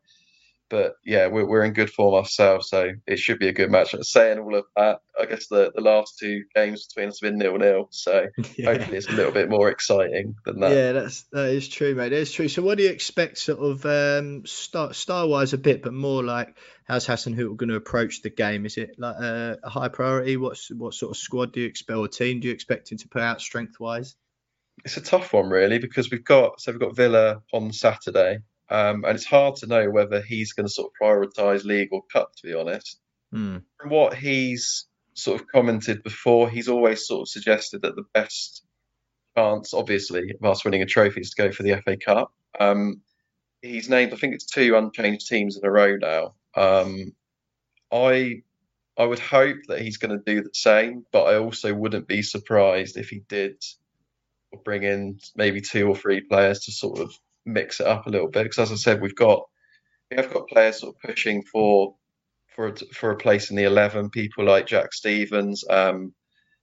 [SPEAKER 4] but yeah, we're, we're in good form ourselves, so it should be a good match. Saying all of that, I guess the, the last two games between us have been nil nil, so yeah. hopefully it's a little bit more exciting than that.
[SPEAKER 2] Yeah, that's that is true, mate. That is true. So, what do you expect, sort of um, star style wise, a bit, but more like how's Hassan Hasenhüttl going to approach the game? Is it like uh, a high priority? What's what sort of squad do you expect or team do you expect him to put out strength wise?
[SPEAKER 4] It's a tough one really because we've got so we've got Villa on Saturday, um, and it's hard to know whether he's going to sort of prioritise league or cup. To be honest,
[SPEAKER 2] hmm.
[SPEAKER 4] from what he's sort of commented before, he's always sort of suggested that the best chance, obviously, of us winning a trophy is to go for the FA Cup. Um, he's named, I think it's two unchanged teams in a row now. Um, I I would hope that he's going to do the same, but I also wouldn't be surprised if he did bring in maybe two or three players to sort of mix it up a little bit. Because as I said, we've got we have got players sort of pushing for for a, for a place in the eleven. People like Jack Stephens, um,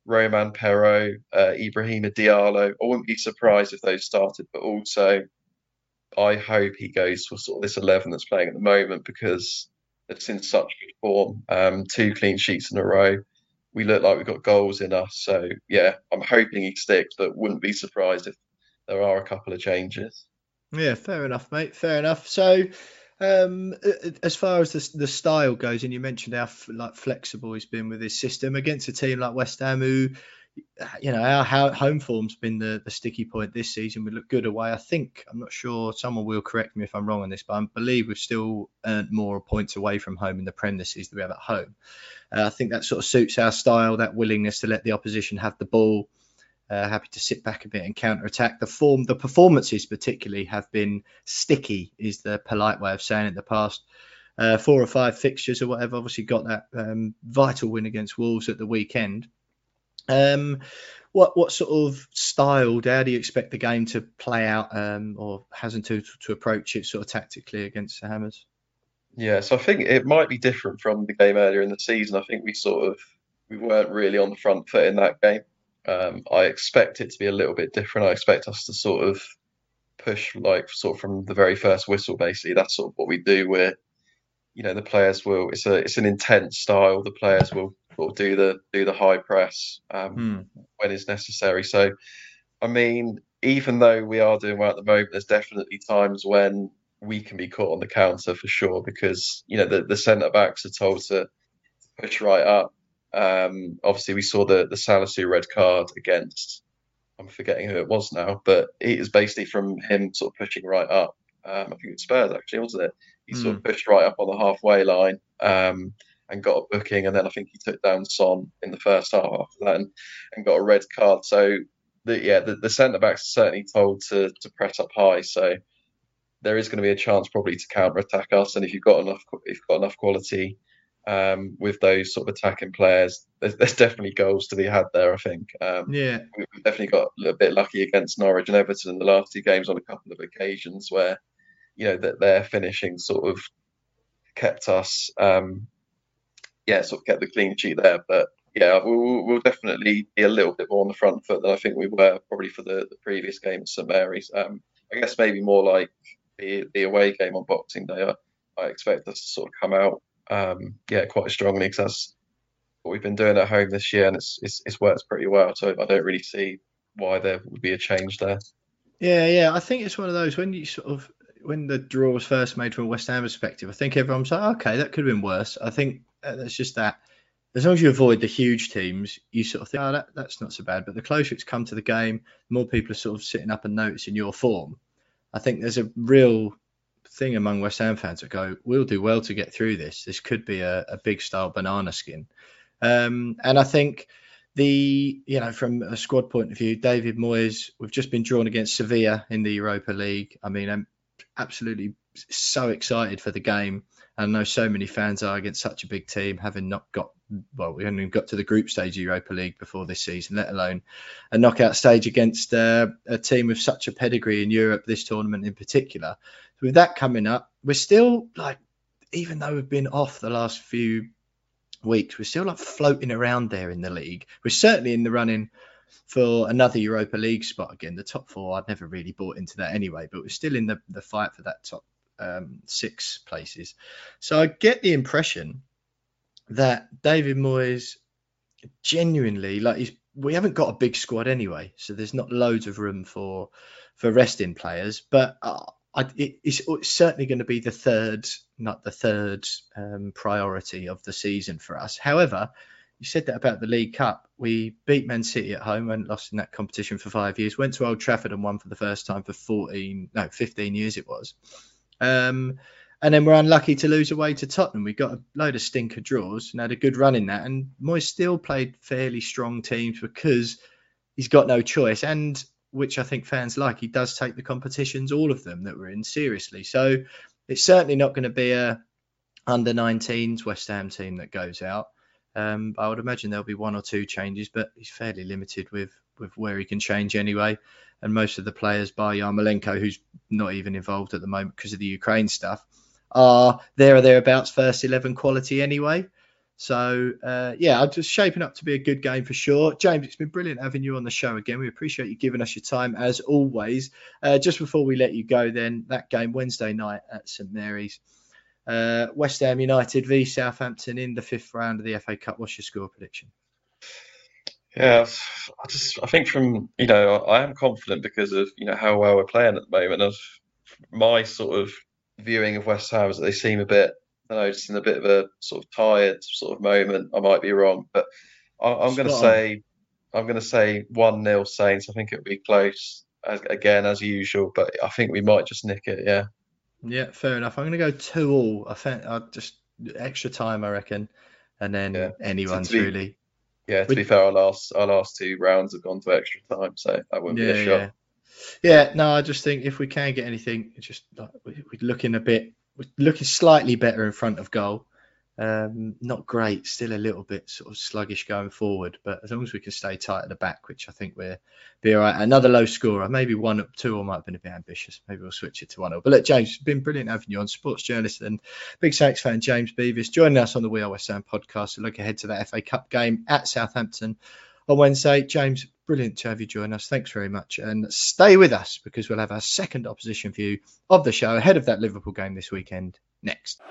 [SPEAKER 4] Romain Perraud, uh, Ibrahima Diallo. I wouldn't be surprised if those started, but also I hope he goes for sort of this eleven that's playing at the moment because it's in such good form. Um, two clean sheets in a row. We look like we've got goals in us. So yeah, I'm hoping he sticks, but wouldn't be surprised if there are a couple of changes.
[SPEAKER 2] Yeah, fair enough, mate. Fair enough. So, um, as far as the, the style goes, and you mentioned how like flexible he's been with his system against a team like West Ham, who you know, our home form's been the, the sticky point this season. We look good away. I think, I'm not sure, someone will correct me if I'm wrong on this, but I believe we've still earned more points away from home in the Prem this season than we have at home. Uh, I think that sort of suits our style, that willingness to let the opposition have the ball, uh, happy to sit back a bit and counter attack. The form, the performances particularly have been sticky, is the polite way of saying it. The past uh, four or five fixtures or whatever, obviously got that um, vital win against Wolves at the weekend um, what what sort of style? How do you expect the game to play out, um, or hasn't to to approach it sort of tactically against the Hammers?
[SPEAKER 4] Yeah, so I think it might be different from the game earlier in the season. I think we sort of we weren't really on the front foot in that game. Um, I expect it to be a little bit different. I expect us to sort of push like sort of from the very first whistle. Basically, that's sort of what we do. We're you know the players will. It's a it's an intense style. The players will will do the do the high press um, hmm. when it's necessary. So, I mean, even though we are doing well at the moment, there's definitely times when we can be caught on the counter for sure because you know the the centre backs are told to push right up. Um, obviously, we saw the the Salisu red card against. I'm forgetting who it was now, but it is basically from him sort of pushing right up. Um, I think it was Spurs actually, wasn't it? He mm. sort of hmm. pushed right up on the halfway line um, and got a booking, and then I think he took down Son in the first half after that and, and got a red card. So the, yeah, the, the centre backs are certainly told to to press up high. So there is going to be a chance probably to counter attack us, and if you've got enough if you've got enough quality um, with those sort of attacking players, there's, there's, definitely goals to be had there. I think. Um,
[SPEAKER 2] yeah,
[SPEAKER 4] we've definitely got a bit lucky against Norwich and Everton in the last two games on a couple of occasions where you know that their finishing sort of kept us, um, yeah, sort of kept the clean sheet there. But yeah, we'll, we'll, definitely be a little bit more on the front foot than I think we were probably for the, the previous game at St Mary's. Um, I guess maybe more like the, the away game on Boxing Day. I, I expect us to sort of come out, um, yeah, quite strongly because that's what we've been doing at home this year, and it's, it's it's worked pretty well. So I don't really see why there would be a change there.
[SPEAKER 2] Yeah, yeah, I think it's one of those when you sort of when the draw was first made from a West Ham perspective, I think everyone's like, okay, that could have been worse. I think uh, that's just that. As long as you avoid the huge teams, you sort of think, oh, that, that's not so bad. But the closer it's come to the game, the more people are sort of sitting up and noticing your form. I think there's a real thing among West Ham fans that go, we'll do well to get through this. This could be a, a big style banana skin. Um, and I think the, you know, from a squad point of view, David Moyes, we've just been drawn against Sevilla in the Europa League. I mean, I'm absolutely so excited for the game. I know so many fans are against such a big team, having not got well, we haven't got to the group stage of Europa League before this season, let alone a knockout stage against uh, a team with such a pedigree in Europe, this tournament in particular. So with that coming up, we're still like, even though we've been off the last few weeks, we're still like floating around there in the league. We're certainly in the running for another Europa League spot again. The top four, I'd never really bought into that anyway, but we're still in the, the fight for that top um, six places. So I get the impression that David Moyes genuinely like he's we haven't got a big squad anyway, so there's not loads of room for for resting players. But uh, I, it, it's, it's, certainly going to be the third, not the third um, priority of the season for us. However, you said that about the League Cup. We beat Man City at home and lost in that competition for five years. Went to Old Trafford and won for the first time for 14, no, 15 years it was. Um, and then we're unlucky to lose away to Tottenham. We got a load of stinker draws and had a good run in that. And Moyes still played fairly strong teams because he's got no choice. And which I think fans like, he does take the competitions, all of them that we're in, seriously. So it's certainly not going to be a under 19s West Ham team that goes out. Um, I would imagine there'll be one or two changes, but he's fairly limited with with where he can change anyway. And most of the players, by Yarmolenko, who's not even involved at the moment because of the Ukraine stuff, are there or thereabouts first eleven quality anyway. So uh, yeah, I'm just shaping up to be a good game for sure. James, it's been brilliant having you on the show again. We appreciate you giving us your time as always. Uh, just before we let you go, then that game Wednesday night at St Mary's. Uh, West Ham United v Southampton in the fifth round of the FA Cup. What's your score prediction?
[SPEAKER 4] Yeah, I just I think from you know I am confident because of you know how well we're playing at the moment. Of my sort of viewing of West Ham is that they seem a bit, I know, just in a bit of a sort of tired sort of moment. I might be wrong, but I, am going to say I'm going to say one 0 Saints. I think it'll be close as, again as usual, but I think we might just nick it. Yeah.
[SPEAKER 2] Yeah, fair enough. I'm going to go two all. I think I just extra time, I reckon, and then yeah. anyone's be, really.
[SPEAKER 4] Yeah, to be fair, our last our last two rounds have gone to extra time, so that wouldn't yeah, be a shot.
[SPEAKER 2] Yeah. yeah, no, I just think if we can get anything, just like, we're looking a bit, looking slightly better in front of goal. Um, not great, still a little bit sort of sluggish going forward, but as long as we can stay tight at the back, which I think we're be all right. Another low scorer, maybe one up two, or might have been a bit ambitious. Maybe we'll switch it to one. Or but look, James, it's been brilliant having you on, sports journalist and big Saints fan James Beavis joining us on the We Are West Ham podcast. So look ahead to that FA Cup game at Southampton on Wednesday. James, brilliant to have you join us. Thanks very much. And stay with us because we'll have our second opposition view of the show ahead of that Liverpool game this weekend next.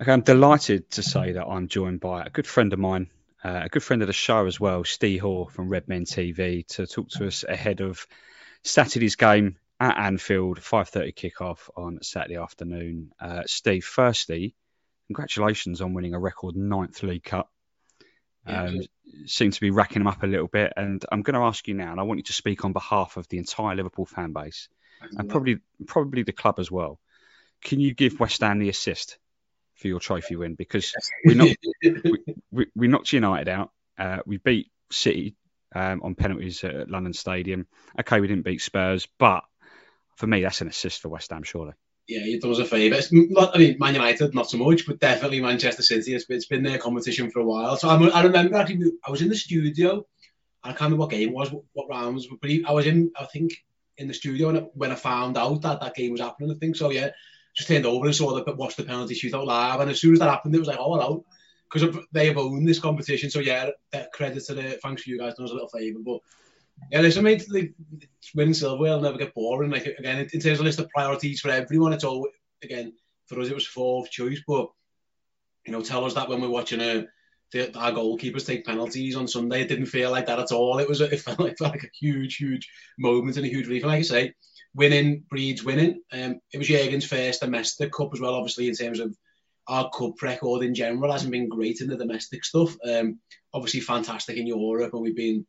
[SPEAKER 3] Okay, I'm delighted to say that I'm joined by a good friend of mine, uh, a good friend of the show as well, Ste Hoare from Red Men TV, to talk to us ahead of Saturday's game at Anfield, 5:30 kickoff on Saturday afternoon. Uh, Ste, firstly, congratulations on winning a record ninth League Cup. Um, seem to be racking them up a little bit, and I'm going to ask you now, and I want you to speak on behalf of the entire Liverpool fan base, and probably probably the club as well. Can you give West Ham the assist for your trophy win? Because we knocked, we, we, we, knocked United out. Uh, we beat City um, on penalties at London Stadium. Okay, we didn't beat Spurs, but for me, that's an assist for West Ham, surely.
[SPEAKER 5] Yeah, you've a favour. It's not, I mean, Man United, not so much, but definitely Manchester City. It's, been their competition for a while. So I, I remember actually, I was in the studio. I can't remember what game it was, what, what rounds, but I was in, I think, in the studio when I found out that that game was happening. I think so. Yeah, just turned over and saw the watched the penalty shootout live, and as soon as that happened, it was like, oh hello, because they have owned this competition. So yeah, credit to the thanks for you guys doing a little favour, but yeah, listen, mate, the winning silver will never get boring. Like again, in terms of list of priorities for everyone, it's all again for us it was fourth choice. But you know, tell us that when we're watching a the, our goalkeepers take penalties on Sunday, it didn't feel like that at all. It was it felt like, felt like a huge, huge moment and a huge relief. And like I say, winning breeds winning. Um, it was Jurgen's first domestic cup as well, obviously in terms of our cup record in general hasn't been great in the domestic stuff. Um, obviously fantastic in Europe, and we've been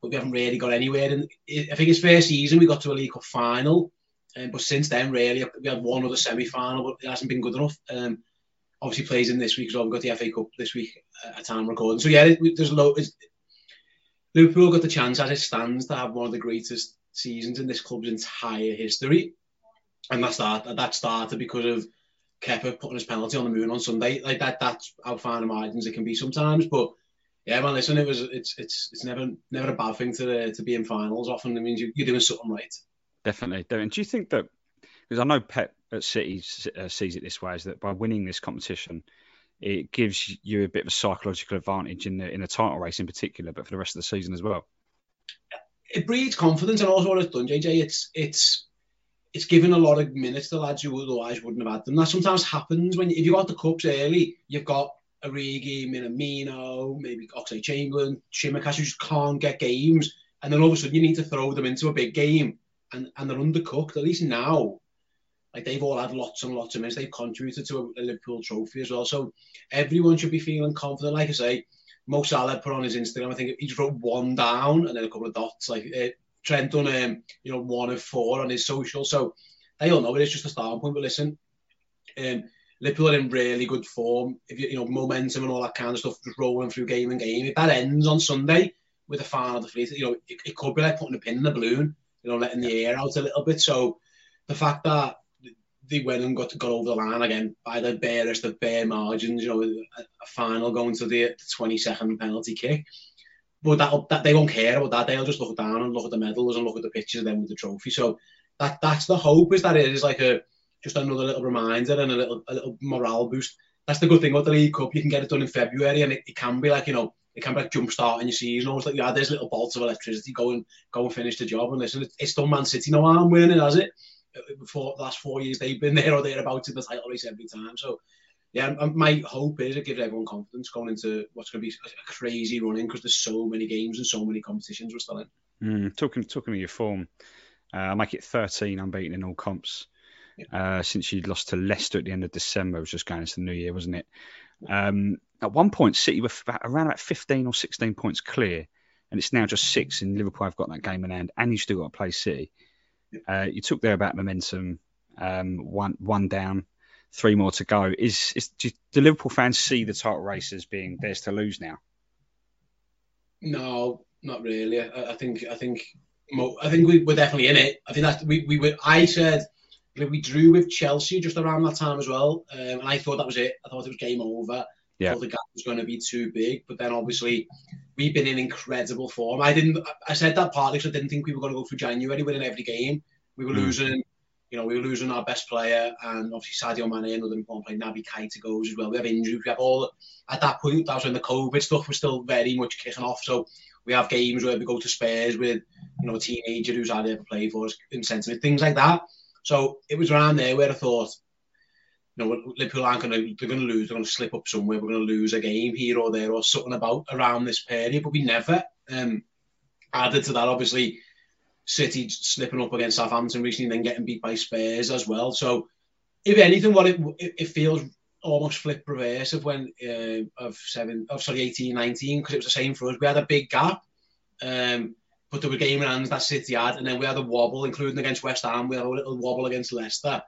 [SPEAKER 5] but we haven't really got anywhere. And I think his first season we got to a League Cup final, um, but since then really we had one other semi-final, but it hasn't been good enough. Um, obviously plays in this week well. We've got the FA Cup this week at time recording. So yeah, there's low. Liverpool got the chance as it stands to have one of the greatest seasons in this club's entire history, and that started that started because of Kepa putting his penalty on the moon on Sunday. Like that, that's how fine the margins it can be sometimes, but yeah, man, listen, it was it's it's it's never never a bad thing to to be in finals. Often it means you, are doing something right.
[SPEAKER 3] Definitely. And do you think that because I know Pep at City uh, sees it this way is that by winning this competition, it gives you a bit of a psychological advantage in the in the title race in particular, but for the rest of the season as well.
[SPEAKER 5] It breeds confidence, and also what it's done, JJ. It's it's it's given a lot of minutes to lads who otherwise wouldn't have had them. That sometimes happens when if you got the cups early, you've got Origi, Minamino, maybe Oxlade Chamberlain, Tsimikas, who just can't get games. And then all of a sudden you need to throw them into a big game and, and they're undercooked. At least now, like they've all had lots and lots of minutes. They've contributed to a, a Liverpool trophy as well. So everyone should be feeling confident. Like I say, Mo Salah put on his Instagram, I think he just wrote one down and then a couple of dots. Like uh, Trent done, um, you know, one of four on his social. So they all know it. it is just a starting point. But listen, um, Liverpool are in really good form. If you, you know momentum and all that kind of stuff, just rolling through game and game. If that ends on Sunday with a final defeat, you know it, it could be like putting a pin in the balloon. You know, letting the air out a little bit. So the fact that they went and got to got over the line again by the barest of bare margins. You know, a, a final going to the, the 22nd penalty kick. But that, that they won't care about that. They'll just look down and look at the medals and look at the pictures of them with the trophy. So that that's the hope is that it is like a just another little reminder and a little a little morale boost. That's the good thing about the League Cup. You can get it done in February, and it, it can be like you know it can be like jump starting your season. Almost like yeah, there's little bolts of electricity. Go and go and finish the job. And listen, it's done Man City no harm winning has it? For the last four years, they've been there or thereabouts in the title race every time. So yeah, my hope is it gives everyone confidence going into what's going to be a crazy running because there's so many games and so many competitions we're still in.
[SPEAKER 3] Mm, talking talking of your form, uh, I make it 13 unbeaten in all comps uh, since you lost to Leicester at the end of December. It was just going into the new year, wasn't it? Um, at one point, City were about, around about 15 or 16 points clear, and it's now just six. And Liverpool have got that game in hand, and you still got to play City. Uh, you took there about momentum, um, one one down, three more to go. Is is do, do Liverpool fans see the title race as being theirs to lose now?
[SPEAKER 5] No, not really. I, I think I think I think we, were definitely in it. I think that we, we were. I said we drew with Chelsea just around that time as well, um, and I thought that was it. I thought it was game over. Yeah. I thought the gap was going to be too big, but then obviously we've been in incredible form. I didn't. I said that partly because I didn't think we were going to go through January winning every game. We were mm. losing. You know, we were losing our best player, and obviously Sadio Mane, another important player, Naby Keita goes as well. We have injuries. We have all. At that point, that was when the COVID stuff was still very much kicking off. So we have games where we go to Spurs with, you know, a teenager who's hardly ever played for us in sentiment, things like that. So it was around there where I thought you know, Liverpool aren't going to, they're going to lose, they're going to slip up somewhere, we're going to lose a game here or there or something about around this period, but we never. Um, added to that, obviously, City slipping up against Southampton recently and then getting beat by Spurs as well. So, if anything, what it, it feels almost flip reverse of when uh, of seven of sorry 18 19 because it was the same for us we had a big gap um, but there were game in hands that City had and then we had a wobble including against West Ham we had a little wobble against Leicester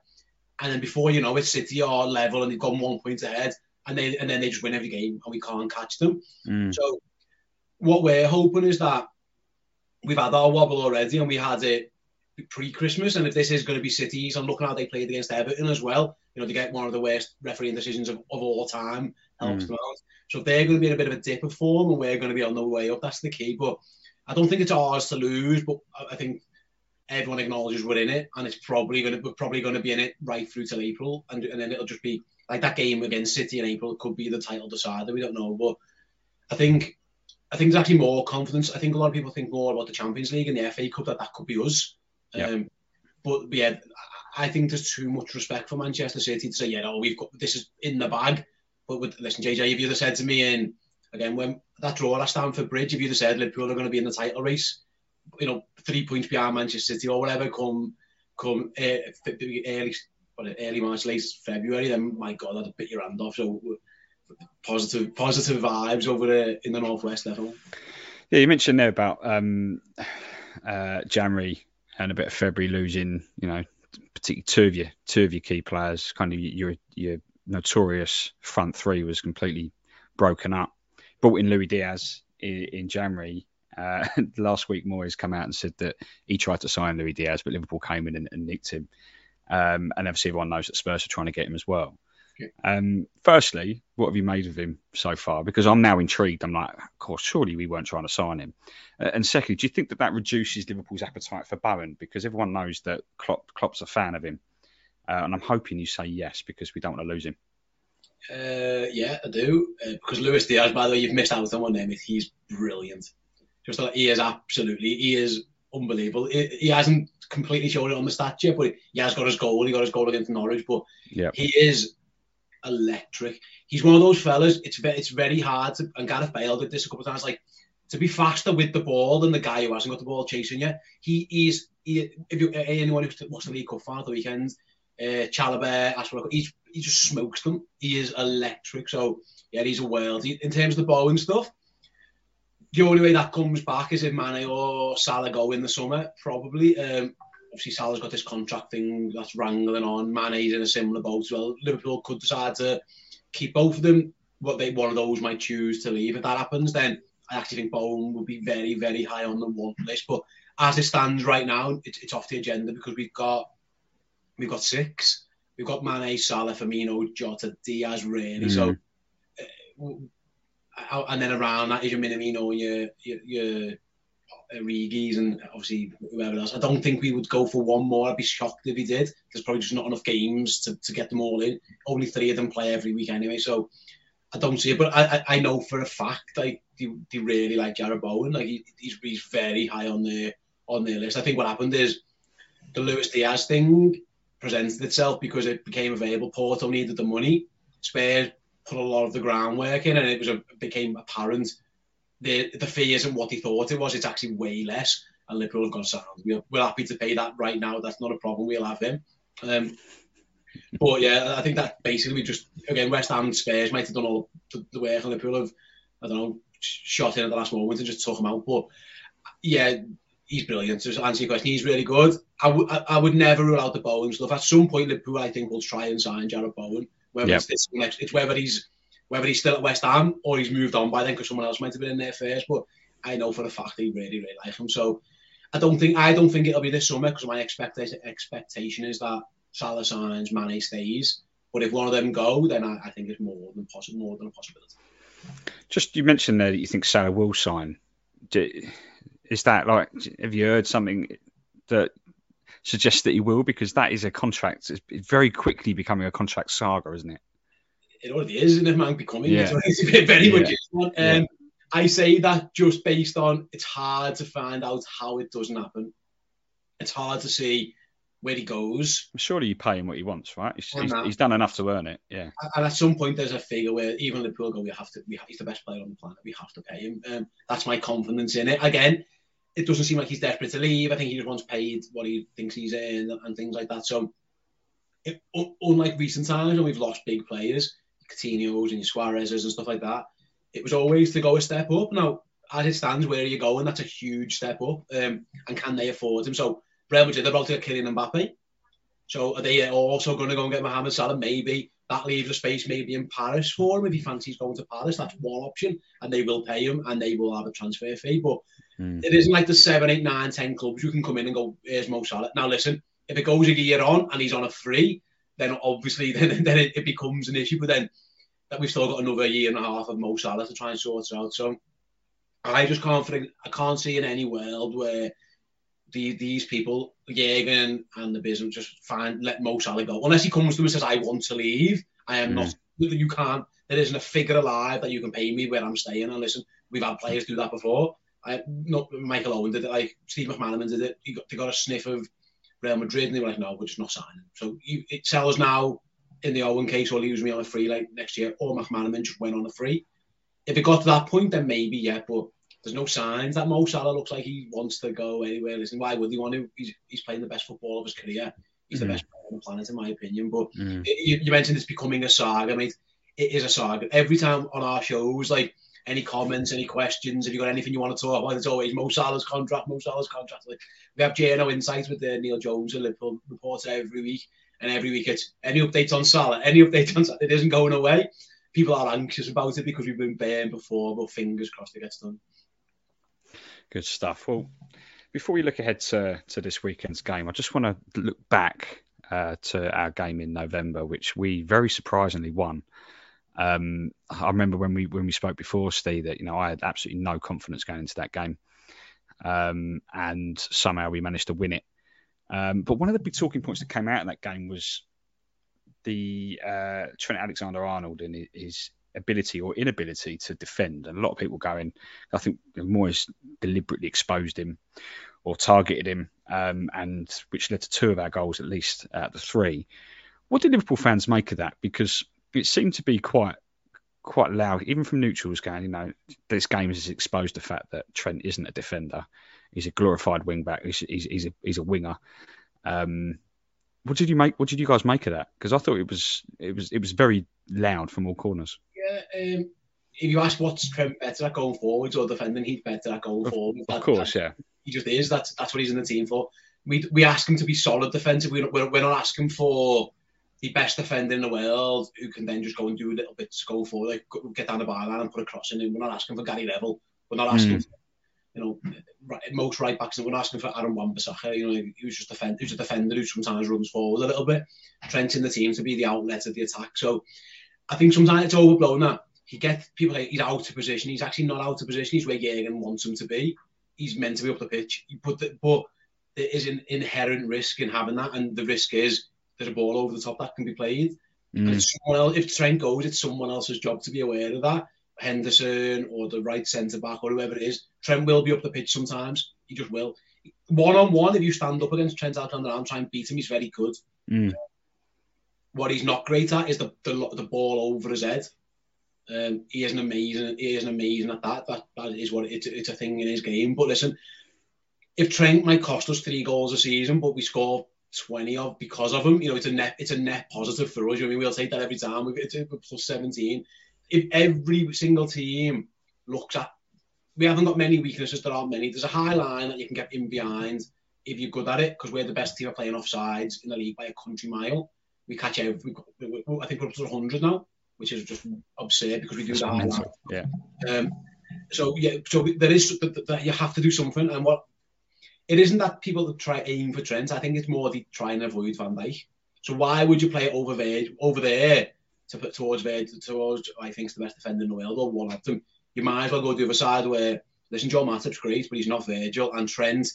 [SPEAKER 5] and then before you know it City are level and they've gone one point ahead and then and then they just win every game and we can't catch them mm. so what we're hoping is that we've had our wobble already and we had it pre-Christmas and if this is going to be City's and looking how they played against Everton as well you know, to get one of the worst refereeing decisions of, of all time helps mm. them out. So if they're going to be in a bit of a dip of form and we're going to be on the way up, that's the key. But I don't think it's ours to lose, but I think everyone acknowledges we're in it, and it's probably going to we're probably going to be in it right through till April, and and then it'll just be like that game against City in April could be the title decider. We don't know, but I think I think there's actually more confidence. I think a lot of people think more about the Champions League and the FA Cup that that could be us. Yep. Um, but yeah, I think there's too much respect for Manchester City to say, yeah, no, we've got this is in the bag. But with, listen, JJ, if you'd have said to me, and again, when that draw last Stamford Bridge, if you'd have said Liverpool are going to be in the title race, you know, three points behind Manchester City or whatever, come come uh, early, early March, late February, then my God, that'd bit your hand off. So positive positive vibes over there in the northwest, definitely.
[SPEAKER 3] Yeah, you mentioned there about um, uh, January and a bit of February losing, you know, particularly two of your two of your key players, kind of your your notorious front three was completely broken up. Brought in Luis Diaz in, in January. Uh, last week, Moyes come out and said that he tried to sign Luis Diaz, but Liverpool came in and, and nicked him. Um, and obviously, everyone knows that Spurs are trying to get him as well. Um, firstly, what have you made of him so far? Because I'm now intrigued. I'm like, of course, surely we weren't trying to sign him. Uh, and secondly, do you think that that reduces Liverpool's appetite for Bowen? Because everyone knows that Klopp, Klopp's a fan of him. Uh, and I'm hoping you say yes because we don't want to lose him.
[SPEAKER 5] Uh, yeah, I do. Uh, because Luis Diaz, by the way, you've missed out on one name. He's brilliant. Just like he is absolutely, he is unbelievable. He, he, hasn't completely shown it on the stats yet, but he has got his goal. He got his goal against Norwich, but yep. he is electric. He's one of those fellas. It's very, it's very hard to, and Gareth Bale did this a couple of times. Like to be faster with the ball than the guy who hasn't got the ball chasing you. He is. He, if you anyone who's watched the League Cup final the weekend, uh, Chalobah, Ashford, he he just smokes them. He is electric. So yeah, he's a world. He, in terms of the bow and stuff, the only way that comes back is if Mane or Salah go in the summer, probably. Um, obviously Salah's got this contract thing that's wrangling on. Mane's in a similar boat as well. Liverpool could decide to keep both of them. What they one of those might choose to leave. If that happens, then I actually think Bowen would be very, very high on the one list. But as it stands right now, it's, it's off the agenda because we've got we've got six. We've got Mane, Salah, Firmino, Jota, Diaz, really. Mm. So, uh, and then around that is your Minamino, your your, your Origis and obviously whoever else. I don't think we would go for one more. I'd be shocked if he did. There's probably just not enough games to, to get them all in. Only three of them play every week anyway, so I don't see it. But I, I, know for a fact like they, they really like Jarrod Bowen. Like he, he's, he's very high on the on their list. I think what happened is the Luis Diaz thing presented itself because it became available. Porto needed the money. Spurs put a lot of the groundwork in, and it was a, became apparent the the fee isn't what he thought it was. It's actually way less. And Liverpool have gone sound. We're, we're happy to pay that right now. That's not a problem. We'll have him. Um, but yeah, I think that basically just again West Ham Spurs might have done all the, the work, and Liverpool have I don't know shot in at the last moment and just took him out. But yeah, he's brilliant. To answer your question, he's really good. I, w- I would never rule out the Bowen stuff. At some point, Liverpool I think will try and sign Jarrod Bowen. Whether yep. it's this next, it's whether he's whether he's still at West Ham or he's moved on by then because someone else might have been in there first. But I know for a fact he really, really like him. So I don't think I don't think it'll be this summer because my expectation expectation is that Salah signs, Mane stays. But if one of them go, then I, I think it's more than possible, more than a possibility.
[SPEAKER 3] Just you mentioned there that you think Salah will sign. Is that like have you heard something that suggests that he will? Because that is a contract. It's very quickly becoming a contract saga, isn't it?
[SPEAKER 5] it already is, isn't it, man? Becoming yeah. it's very much one. Um, yeah. I say that just based on it's hard to find out how it doesn't happen. It's hard to see where he goes.
[SPEAKER 3] Surely you pay him what he wants, right? He's, he's, he's, done enough to earn it. Yeah.
[SPEAKER 5] And at some point, there's a figure where even Liverpool go, we have to. We have, he's the best player on the planet. We have to pay him. Um, that's my confidence in it. Again, it doesn't seem like he's desperate to leave. I think he just wants paid what he thinks he's in and things like that. So, it, unlike recent times when we've lost big players, Coutinho's and Suarez's and stuff like that, it was always to go a step up. Now, as it stands, where are you going? That's a huge step up. Um, and can they afford him? So Real Madrid they're about to get Kylian Mbappe. So are they also going to go and get Mohamed Salah? Maybe that leaves a space maybe in Paris for him if he fancies going to Paris. That's one option, and they will pay him and they will have a transfer fee. But mm. it isn't like the seven, eight, nine, ten clubs you can come in and go, "Here's Mo Salah." Now listen, if it goes a year on and he's on a free, then obviously then, then it, it becomes an issue. But then that we've still got another year and a half of Mo Salah to try and sort it out. So I just can't I can't see in any world where the, these people, Jurgen and the business, just find let Mo Salah go unless he comes to me and says I want to leave. I am mm. not. You can't. There isn't a figure alive that you can pay me where I'm staying. And listen, we've had players do that before. I, not Michael Owen did it. Like Steve McManaman did it. He got, they got a sniff of Real Madrid and they were like, no, we're just not signing. So you, it sells now in the Owen case, or leaves me on a free like next year, or McManaman just went on a free. If it got to that point, then maybe yeah. But there's no signs that Mo Salah looks like he wants to go anywhere. Listen, why would he want to? He's, he's playing the best football of his career. He's mm. the best player on the planet, in my opinion. But mm. you, you, mentioned it's becoming a saga, I mate. Mean, it is a saga. Every time on our shows, like any comments, any questions, Have you got anything you want to talk about, it's always Mo Salah's contract, Mo Salah's contract. We have JNO Insights with uh, Neil Jones, a Liverpool reporter every week, and every week it's any updates on Salah, any updates on Salah. It isn't going away. People are anxious about it because we've been burned before, but fingers crossed it gets done.
[SPEAKER 3] Good stuff. Well, before we look ahead to, to this weekend's game, I just want to look back uh, to our game in November, which we very surprisingly won. Um, I remember when we when we spoke before, Steve, that you know I had absolutely no confidence going into that game, um, and somehow we managed to win it. Um, but one of the big talking points that came out in that game was the uh, Trent Alexander-Arnold and his ability or inability to defend. And a lot of people going, I think Moyes deliberately exposed him or targeted him, um, and which led to two of our goals at least out of the three. What did Liverpool fans make of that? Because it seemed to be quite quite loud, even from neutrals going, you know, this game has exposed the fact that Trent isn't a defender. He's a glorified wing back. He's, he's, he's a, he's a winger. Um, what did you make? What did you guys make of that? Because I thought it was it was it was very loud from all corners.
[SPEAKER 5] Yeah, um, if you ask what's Trent better at going forwards or defending, he's better at going forwards.
[SPEAKER 3] Of course, that, yeah.
[SPEAKER 5] He just is. That's that's what he's in the team for. We we ask him to be solid defensive. We're, we're, we're not asking for the best defender in the world who can then just go and do a little bit to go forward, like get down the byline and put a cross in. We're not asking for Gary Neville. We're not asking mm. for you know, most right backs, and we're asking for Aaron Wan-Bissaka, you know, he was just a defender, who's a defender who sometimes runs forward a little bit. Trent in the team to be the outlet of the attack. So I think sometimes it's overblown that he gets people like he's out of position. He's actually not out of position. He's where Jurgen wants him to be. He's meant to be up the pitch. But the, but there is an inherent risk in having that, and the risk is there's a ball over the top that can be played. Mm. And else, if Trent goes, it's someone else's job to be aware of that. Henderson or the right centre back or whoever it is, Trent will be up the pitch sometimes. He just will. One on one, if you stand up against Trent Alexander and try and beat him, he's very good. Mm. What he's not great at is the, the, the ball over his head. Um, he isn't amazing. He isn't amazing at that. That that is what it's, it's a thing in his game. But listen, if Trent might cost us three goals a season, but we score 20 of because of him, you know, it's a net it's a net positive for us. I mean, we'll take that every time. We've it's a plus 17 if every single team looks at, we haven't got many weaknesses. There aren't many. There's a high line that you can get in behind if you're good at it, because we're the best team at playing offsides in the league by a country mile. We catch every. I think we're up to 100 now, which is just absurd because we do that.
[SPEAKER 3] Yeah.
[SPEAKER 5] Um, so yeah, so there is that you have to do something, and what it isn't that people try aim for Trent. I think it's more they try and avoid Van Dijk. So why would you play it over there, over there to put towards Virgil, towards I think is the best defender in the world, or one of them. You might as well go the other side where listen, Joe Matip's great, but he's not Virgil, and Trent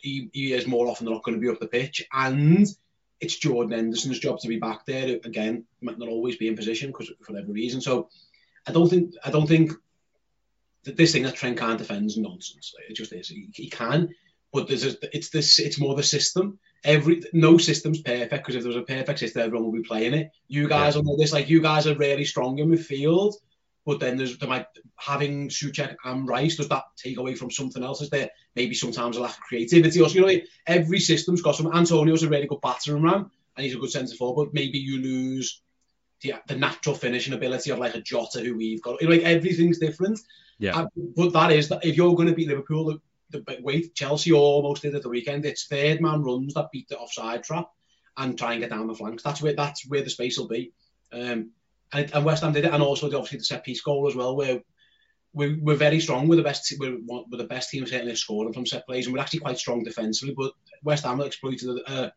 [SPEAKER 5] he, he is more often than not going to be up the pitch, and it's Jordan Henderson's job to be back there again. Might not always be in position because for whatever reason. So I don't think I don't think that this thing that Trent can't defend is nonsense. It just is. He, he can, but there's a, it's this it's more the system. Every no system's perfect because if there was a perfect system, everyone would be playing it. You guys yeah. know this, like you guys are really strong in midfield, but then there's there might having Soucek and Rice. Does that take away from something else? Is there maybe sometimes a lack of creativity? Or you know, every system's got some. Antonio's a really good battering ram, and he's a good centre forward. But maybe you lose the, the natural finishing ability of like a Jota who we've got. You know, like everything's different.
[SPEAKER 3] Yeah.
[SPEAKER 5] But that is that if you're going to beat Liverpool, the, the wait Chelsea almost did at the weekend. It's third man runs that beat the offside trap and try and get down the flanks. That's where that's where the space will be. Um, and, and West Ham did it, and also the, obviously the set piece goal as well, where we're, we're very strong. We're the best. We're, we're the best team certainly scoring from set plays, and we're actually quite strong defensively. But West Ham exploited uh,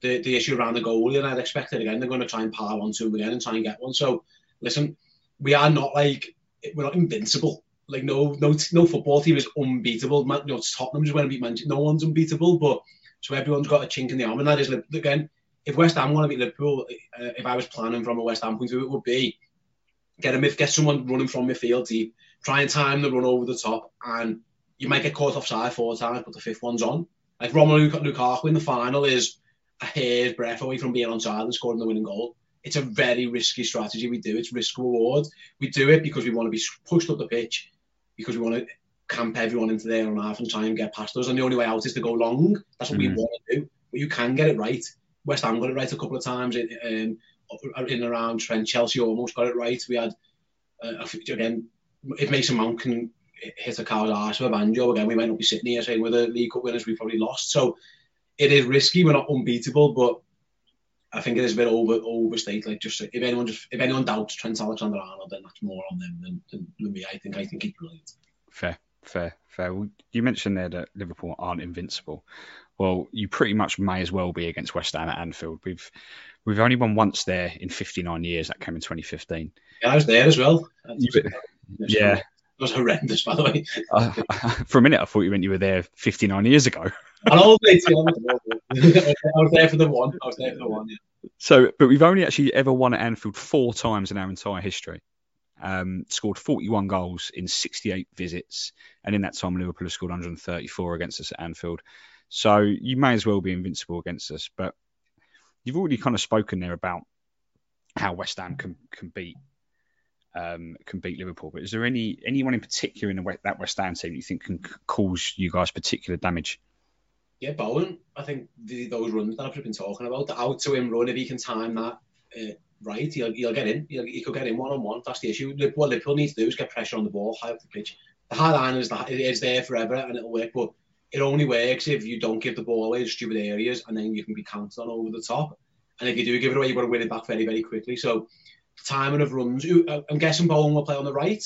[SPEAKER 5] the, the issue around the goalie, and I'd expect it again. They're going to try and pile onto him again and try and get one. So, listen, we are not like we're not invincible. Like no no no football team is unbeatable. Man, you know, Tottenham's going to beat Manchester. No one's unbeatable, but so everyone's got a chink in the arm, and that is again. If West Ham want to beat Liverpool, uh, if I was planning from a West Ham point of view, it would be get if get someone running from midfield deep, try and time the run over the top, and you might get caught offside four times, but the fifth one's on. Like Romelu Lukaku in the final is a hair's breadth away from being onside and scoring the winning goal. It's a very risky strategy we do. It's risk reward. We do it because we want to be pushed up the pitch, because we want to camp everyone into their own half and try and get past us. And the only way out is to go long. That's what mm-hmm. we want to do. But you can get it right. West Ham got it right a couple of times in, in, in around Trent. Chelsea almost got it right. We had, uh, again, if Mason Mount can hit a cow's arse with a banjo, again, we might not be sitting here saying we're the League Cup winners, we probably lost. So it is risky. We're not unbeatable, but I think it is a bit over overstated. Like just if anyone just if anyone doubts Trent Alexander Arnold, then that's more on them than, than, than me. I think I think he's brilliant.
[SPEAKER 3] Fair, fair, fair. Well, you mentioned there that Liverpool aren't invincible. Well, you pretty much may as well be against West Ham at Anfield. We've we've only won once there in 59 years. That came in 2015.
[SPEAKER 5] Yeah, I was there as well.
[SPEAKER 3] yeah, It
[SPEAKER 5] was horrendous, by the way. Uh,
[SPEAKER 3] for a minute, I thought you meant you were there 59 years ago.
[SPEAKER 5] I was there for the one. I was there for the one. Yeah.
[SPEAKER 3] So, but we've only actually ever won at Anfield four times in our entire history. Um, scored 41 goals in 68 visits, and in that time, Liverpool have scored 134 against us at Anfield. So you may as well be invincible against us. But you've already kind of spoken there about how West Ham can can beat um, can beat Liverpool. But is there any anyone in particular in the, that West Ham team you think can cause you guys particular damage?
[SPEAKER 5] Yeah, Bowen. I think the, those runs that I've been talking about, the out to him run, if he can time that uh, right, he'll, he'll get in. He'll, he could get in one on one. That's the issue. What Liverpool needs to do is get pressure on the ball, high up the pitch. The high line is that it is there forever and it'll work, but it only works if you don't give the ball away in stupid areas and then you can be counted on over the top. And if you do give it away, you've got to win it back very, very quickly. So timing of runs. Uh, I'm guessing Bowen will play on the right.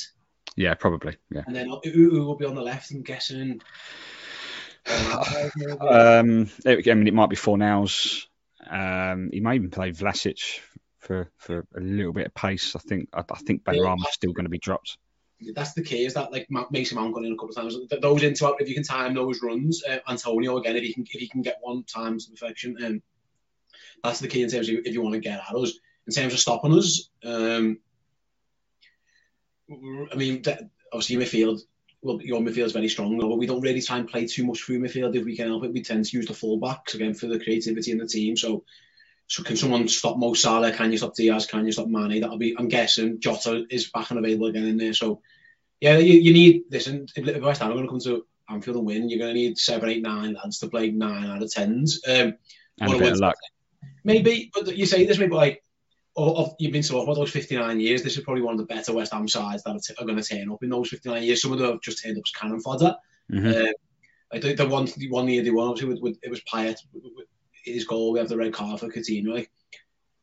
[SPEAKER 3] Yeah, probably. Yeah.
[SPEAKER 5] And then who will be on the left? I'm guessing.
[SPEAKER 3] um, I mean, it might be Fornals. Um, he may even play Vlasic for, for a little bit of pace. I think I, I think Benrahma's yeah, still going to be dropped.
[SPEAKER 5] That's the key. Is that like Mason Mount gone in a couple of times? Those into if you can time those runs, uh, Antonio again if he can if he can get one times to perfection, um, that's the key in terms of if you want to get at us in terms of stopping us. Um, I mean, obviously midfield, well, your midfield is very strong, but we don't really try and play too much through midfield if we can help it. We tend to use the fullbacks again for the creativity in the team. So, so can someone stop Mo Salah? Can you stop Diaz? Can you stop Mane? That'll be. I'm guessing Jota is back and available again in there. So, yeah, you, you need and If I West Ham are going to come to Anfield and win, you're going to need seven, eight, nine lads to play nine out of tens. Um,
[SPEAKER 3] and a bit of luck.
[SPEAKER 5] Maybe, but you say this, maybe like of, you've been talking about those 59 years, this is probably one of the better West Ham sides that are, t- are going to turn up in those 59 years. Some of them have just turned up as cannon fodder. Mm-hmm. Uh, I think the one, the one year they won, obviously, with, with, it was Payet, his goal, we have the red card for Coutinho. Like,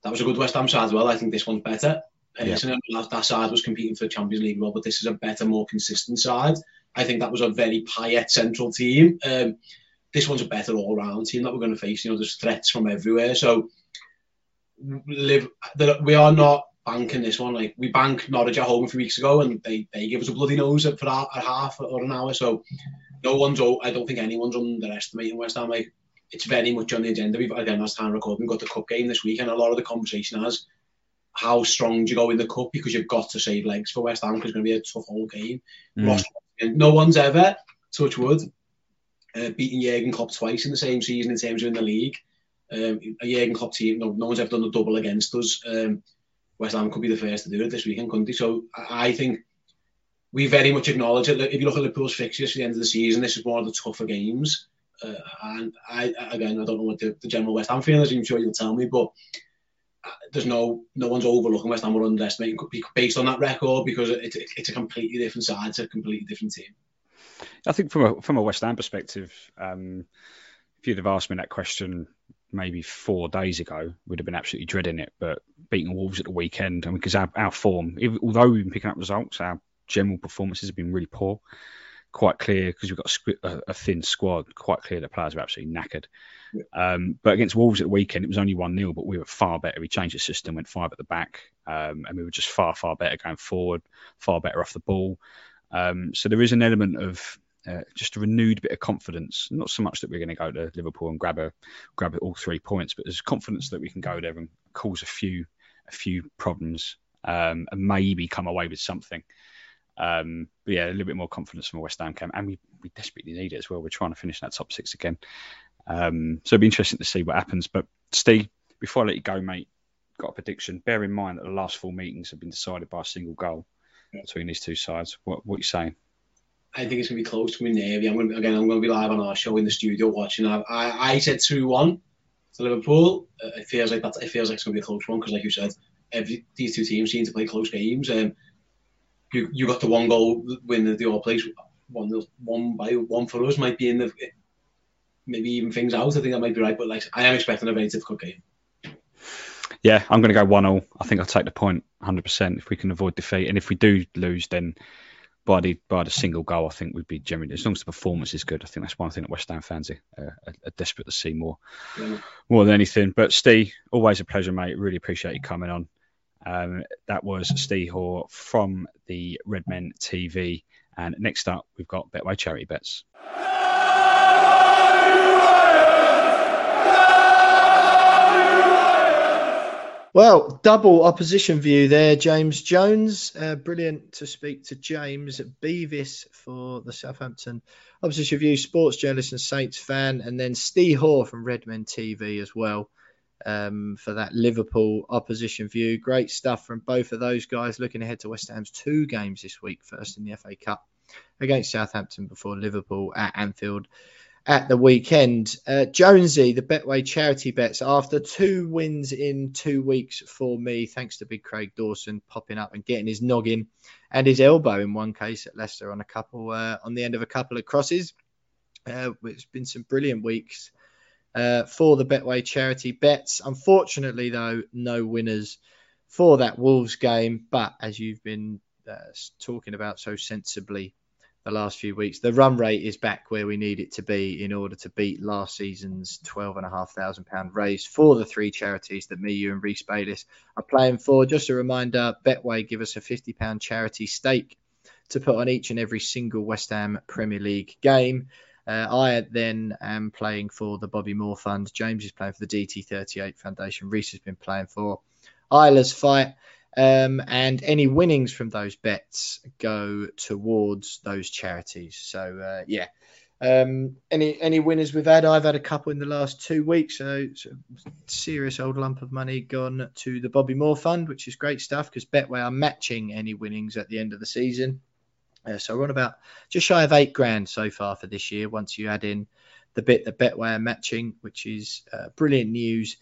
[SPEAKER 5] that was a good West Ham side as well. I think this one's better. Personally, yeah. that, that side was competing for the Champions League well, but this is a better, more consistent side. I think that was a very Payet central team. Um, this one's a better all-round team that we're going to face. You know, there's threats from everywhere. So live that we are not banking this one. Like we banked Norwich at home a few weeks ago, and they they give us a bloody nose for a, a half or an hour. So no one's. I don't think anyone's underestimating West Ham. Like it's very much on the agenda. We've again last time recording we've got the cup game this week, and a lot of the conversation has how strong do you go in the cup because you've got to save legs for West Ham because it's going to be a tough whole game. Mm. no one's ever touch wood uh, beating Jurgen Klopp twice in the same season in terms of in the league. Um, a Jurgen Klopp team, no, no one's ever done a double against us. Um, West Ham could be the first to do it this weekend, couldn't they? So I, I think we very much acknowledge it. If you look at Liverpool's fixtures at the end of the season, this is one of the tougher games. Uh, and I again, I don't know what the, the general West Ham feeling is. I'm sure you'll tell me, but uh, there's no no one's overlooking West Ham or underestimating based on that record because it, it, it's a completely different side, it's a completely different team.
[SPEAKER 3] I think from a from a West Ham perspective, um, if you'd have asked me that question maybe four days ago, we'd have been absolutely dreading it. But beating Wolves at the weekend, I mean, because our, our form, although we've been picking up results, our general performances have been really poor. Quite clear because we've got a, a, thin squad. Quite clear that players are absolutely knackered. Yeah. Um, but against Wolves at the weekend, it was only one 0 but we were far better. We changed the system, went five at the back, um, and we were just far far better going forward, far better off the ball. Um, so there is an element of uh, just a renewed bit of confidence. Not so much that we're going to go to Liverpool and grab a grab all three points, but there's confidence that we can go there and cause a few a few problems um, and maybe come away with something. Um, but yeah, a little bit more confidence from a West Ham camp, and we, we desperately need it as well. We're trying to finish that top six again, um, so it'll be interesting to see what happens. But Steve, before I let you go, mate, got a prediction. Bear in mind that the last four meetings have been decided by a single goal between these two sides. What what are you saying?
[SPEAKER 5] I think it's going to be close to me Navy. I'm going to, again, I'm going to be live on our show in the studio watching. I, I, I said 2 1 to Liverpool. Uh, it feels like that. It feels like it's going to be a close one because, like you said, every, these two teams seem to play close games. Um, you, you got the one goal win the, the all place. One, one by one for us might be in the maybe even things out. I think that might be right, but like I am expecting a very difficult game.
[SPEAKER 3] Yeah, I'm going to go one all. I think I'll take the point 100% if we can avoid defeat, and if we do lose, then by the by the single goal, I think we'd be generally as long as the performance is good. I think that's one thing that West Ham fans are, are, are desperate to see more, yeah. more than anything. But Steve, always a pleasure, mate. Really appreciate you coming on. Um, that was Steve Hoare from the Redmen TV. And next up, we've got Betway Charity Bets.
[SPEAKER 2] Well, double opposition view there, James Jones. Uh, brilliant to speak to James Beavis for the Southampton opposition view, sports journalist and Saints fan, and then Steve Hoare from Redmen TV as well um, for that Liverpool opposition view. Great stuff from both of those guys. Looking ahead to West Ham's two games this week, first in the FA Cup against Southampton before Liverpool at Anfield at the weekend. Uh, Jonesy, the Betway charity bets, after two wins in two weeks for me, thanks to Big Craig Dawson popping up and getting his noggin and his elbow in one case at Leicester on a couple uh, on the end of a couple of crosses. Uh, it's been some brilliant weeks uh, for the Betway charity bets. Unfortunately, though, no winners for that Wolves game. But as you've been uh, talking about so sensibly the last few weeks. The run rate is back where we need it to be in order to beat last season's twelve and a half thousand pound raise for the three charities that me, you, and Reese Bayliss are playing for. Just a reminder: Betway give us a fifty pound charity stake to put on each and every single West Ham Premier League game. Uh, I then am playing for the Bobby Moore Fund. James is playing for the DT38 Foundation. Reese has been playing for Isla's Fight. Um, and any winnings from those bets go towards those charities. So uh, yeah, um, any any winners we've had? I've had a couple in the last two weeks. So, serious old lump of money gone to the Bobby Moore Fund, which is great stuff because Betway are matching any winnings at the end of the season. Uh, so we're on about just shy of eight grand so far for this year. Once you add in the bit that Betway are matching, which is uh, brilliant news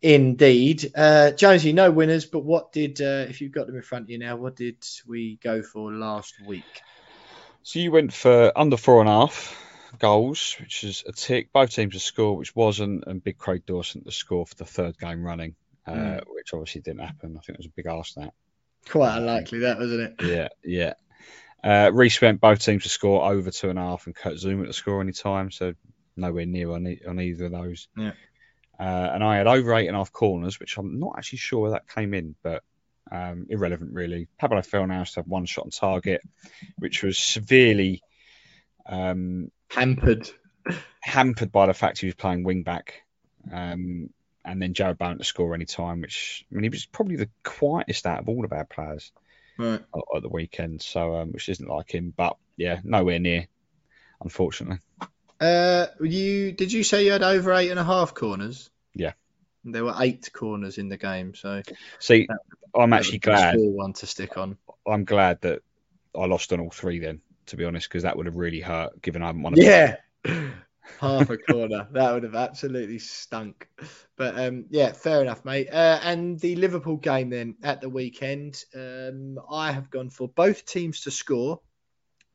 [SPEAKER 2] Indeed. Uh, Jonesy, no winners, but what did, uh, if you've got them in front of you now, what did we go for last week?
[SPEAKER 3] So you went for under four and a half goals, which is a tick. Both teams to score, which wasn't, and Big Craig Dawson to score for the third game running, uh, mm. which obviously didn't happen. I think it was a big ask that.
[SPEAKER 2] Quite unlikely, that wasn't it?
[SPEAKER 3] Yeah, yeah. Uh, Reese went both teams to score over two and a half, and Kurt Zouma to score any time, so nowhere near on, e- on either of those.
[SPEAKER 2] Yeah.
[SPEAKER 3] Uh, and I had over eight and a half corners, which I'm not actually sure where that came in, but um, irrelevant really. Pablo Fornals had one shot on target, which was severely um,
[SPEAKER 2] hampered
[SPEAKER 3] hampered by the fact he was playing wing back. Um, and then Jarrod Bowen to score any time, which I mean he was probably the quietest out of all of our players
[SPEAKER 2] right.
[SPEAKER 3] at, at, the weekend. So um, which isn't like him, but yeah, nowhere near, unfortunately.
[SPEAKER 2] Uh, you did you say you had over eight and a half corners?
[SPEAKER 3] Yeah.
[SPEAKER 2] There were eight corners in the game, so
[SPEAKER 3] see, that, I'm actually glad
[SPEAKER 2] one to stick on.
[SPEAKER 3] I'm glad that I lost on all three then, to be honest, because that would have really hurt. Given I haven't won.
[SPEAKER 2] yeah, half a corner that would have absolutely stunk. But um, yeah, fair enough, mate. Uh, and the Liverpool game then at the weekend, um, I have gone for both teams to score.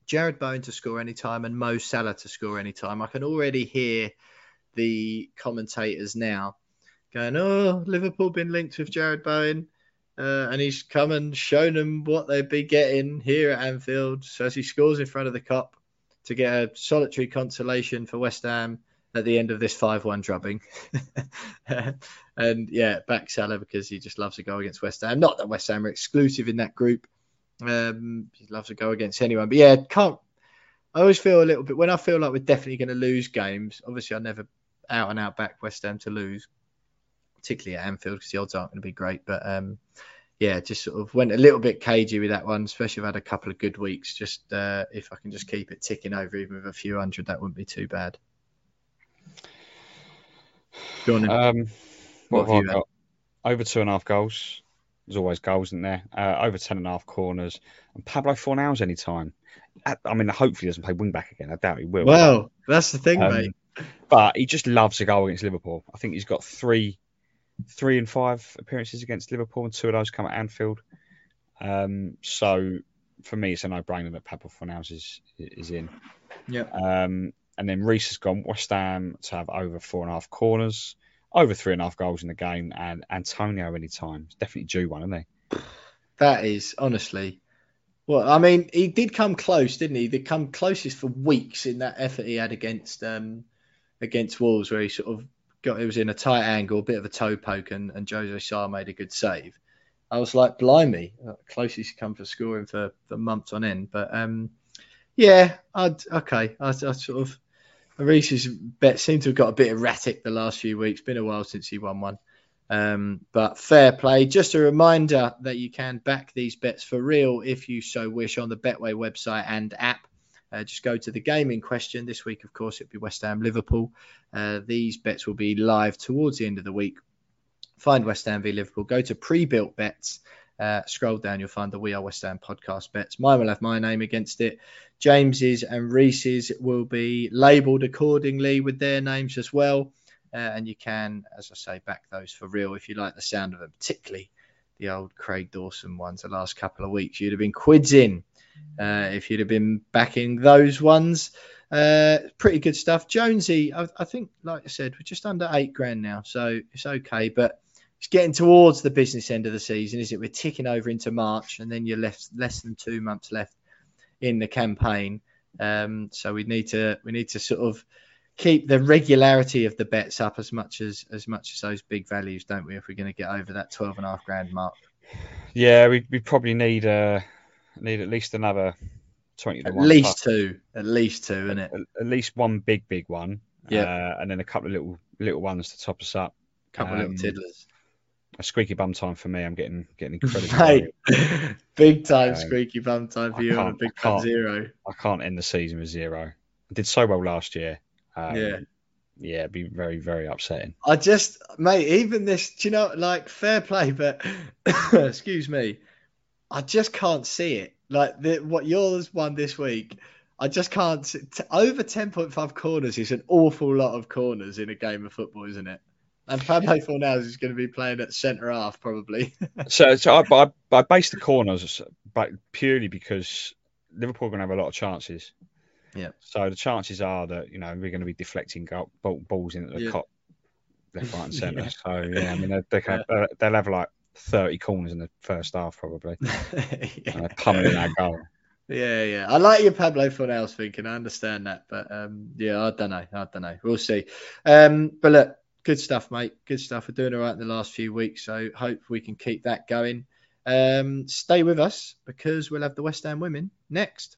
[SPEAKER 2] Jarrod Bowen to score anytime and Mo Salah to score anytime. I can already hear the commentators now going, "Oh, Liverpool been linked with Jarrod Bowen." Uh, and he's come and shown them what they'd be getting here at Anfield. So as he scores in front of the Kop to get a solitary consolation for West Ham at the end of this 5-1 drubbing. and yeah, back Salah because he just loves to go against West Ham. Not that West Ham are exclusive in that group. Um, he loves to go against anyone. But yeah, can't. I always feel a little bit when I feel like we're definitely going to lose games. Obviously, I never out and out back West Ham to lose particularly at Anfield because the odds aren't going to be great. But um, yeah, just sort of went a little bit cagey with that one, especially if I had a couple of good weeks. Just uh, if I can just keep it ticking over, even with a few hundred, that wouldn't be too bad.
[SPEAKER 3] Go on. Um, what, what have got? Over two and a half goals. There's always goals, isn't there? Uh, over ten and a half corners. And Pablo Fornals anytime. I mean, hopefully he doesn't play wing back again. I doubt he will.
[SPEAKER 2] Well, that's the thing, um, mate.
[SPEAKER 3] But he just loves a goal against Liverpool. I think he's got three three and five appearances against Liverpool, and two of those come at Anfield. Um, so for me, it's a no-brainer that Pablo Fornals is is in.
[SPEAKER 2] Yeah.
[SPEAKER 3] Um, and then Reese has gone West Ham to have over four and a half corners, over three and a half goals in the game, and Antonio anytime. It's definitely due one, isn't he?
[SPEAKER 2] That is honestly. Well, I mean, he did come close, didn't he? He come closest for weeks in that effort he had against um, against Wolves, where he sort of got it was in a tight angle, a bit of a toe poke, and, and Jose Sá made a good save. I was like, blimey, uh, closest come for scoring for, for months on end. But um, yeah, I'd okay. I, I sort of Reese's bet seemed to have got a bit erratic the last few weeks. Been a while since he won one. Um, but fair play. Just a reminder that you can back these bets for real if you so wish on the Betway website and app. Uh, just go to the game in question. This week, of course, it'll be West Ham Liverpool. Uh, these bets will be live towards the end of the week. Find West Ham v Liverpool. Go to pre built bets. Uh, scroll down, you'll find the We Are West Ham podcast bets. Mine will have my name against it. James's and Reese's will be labelled accordingly with their names as well. Uh, and you can, as I say, back those for real if you like the sound of them, particularly the old Craig Dawson ones the last couple of weeks. You'd have been quids in uh, if you'd have been backing those ones. Uh, pretty good stuff. Jonesy, I, I, think, like I said, we're just under eight grand now, so it's okay. But it's getting towards the business end of the season, is it? We're ticking over into March, and then you're left less than two months left in the campaign. Um, so we need to we need to sort of keep the regularity of the bets up as much as as much as those big values, don't we? If we're going to get over that twelve and a half grand mark.
[SPEAKER 3] Yeah, we, we probably need uh need at least another twenty.
[SPEAKER 2] At least two. At least two, isn't it?
[SPEAKER 3] At, at, least one big big one. Yeah, uh, and then a couple of little little ones to top us up.
[SPEAKER 2] A couple um, of little um, tiddlers.
[SPEAKER 3] A squeaky bum time for me. I'm getting getting incredible.
[SPEAKER 2] big time uh, squeaky bum time for you on a big time zero.
[SPEAKER 3] I can't end the season with zero. I did so well last year.
[SPEAKER 2] Um, yeah.
[SPEAKER 3] Yeah, it'd be very, very upsetting.
[SPEAKER 2] I just, mate, even this, do you know, like, fair play, but excuse me, I just can't see it. Like the, what yours won this week, I just can't. See, t- over ten point five corners is an awful lot of corners in a game of football, isn't it? And Pablo Fornals is going to be playing at centre half probably.
[SPEAKER 3] so, so I, I, I base the corners, but purely because Liverpool are going to have a lot of chances.
[SPEAKER 2] Yeah.
[SPEAKER 3] So the chances are that you know we're going to be deflecting goal, balls into the yeah. Kop, left, right, and centre. yeah. So yeah, I mean they, they can, yeah. they'll have like 30 corners in the first half, probably. yeah. uh, pummeling that goal.
[SPEAKER 2] Yeah, yeah. I like your Pablo Fornals thinking. I understand that. But um, yeah, I don't know. I don't know. We'll see. Um, but look, good stuff, mate. Good stuff. We're doing all right in the last few weeks. So hope we can keep that going. Um, stay with us because we'll have the West Ham women next.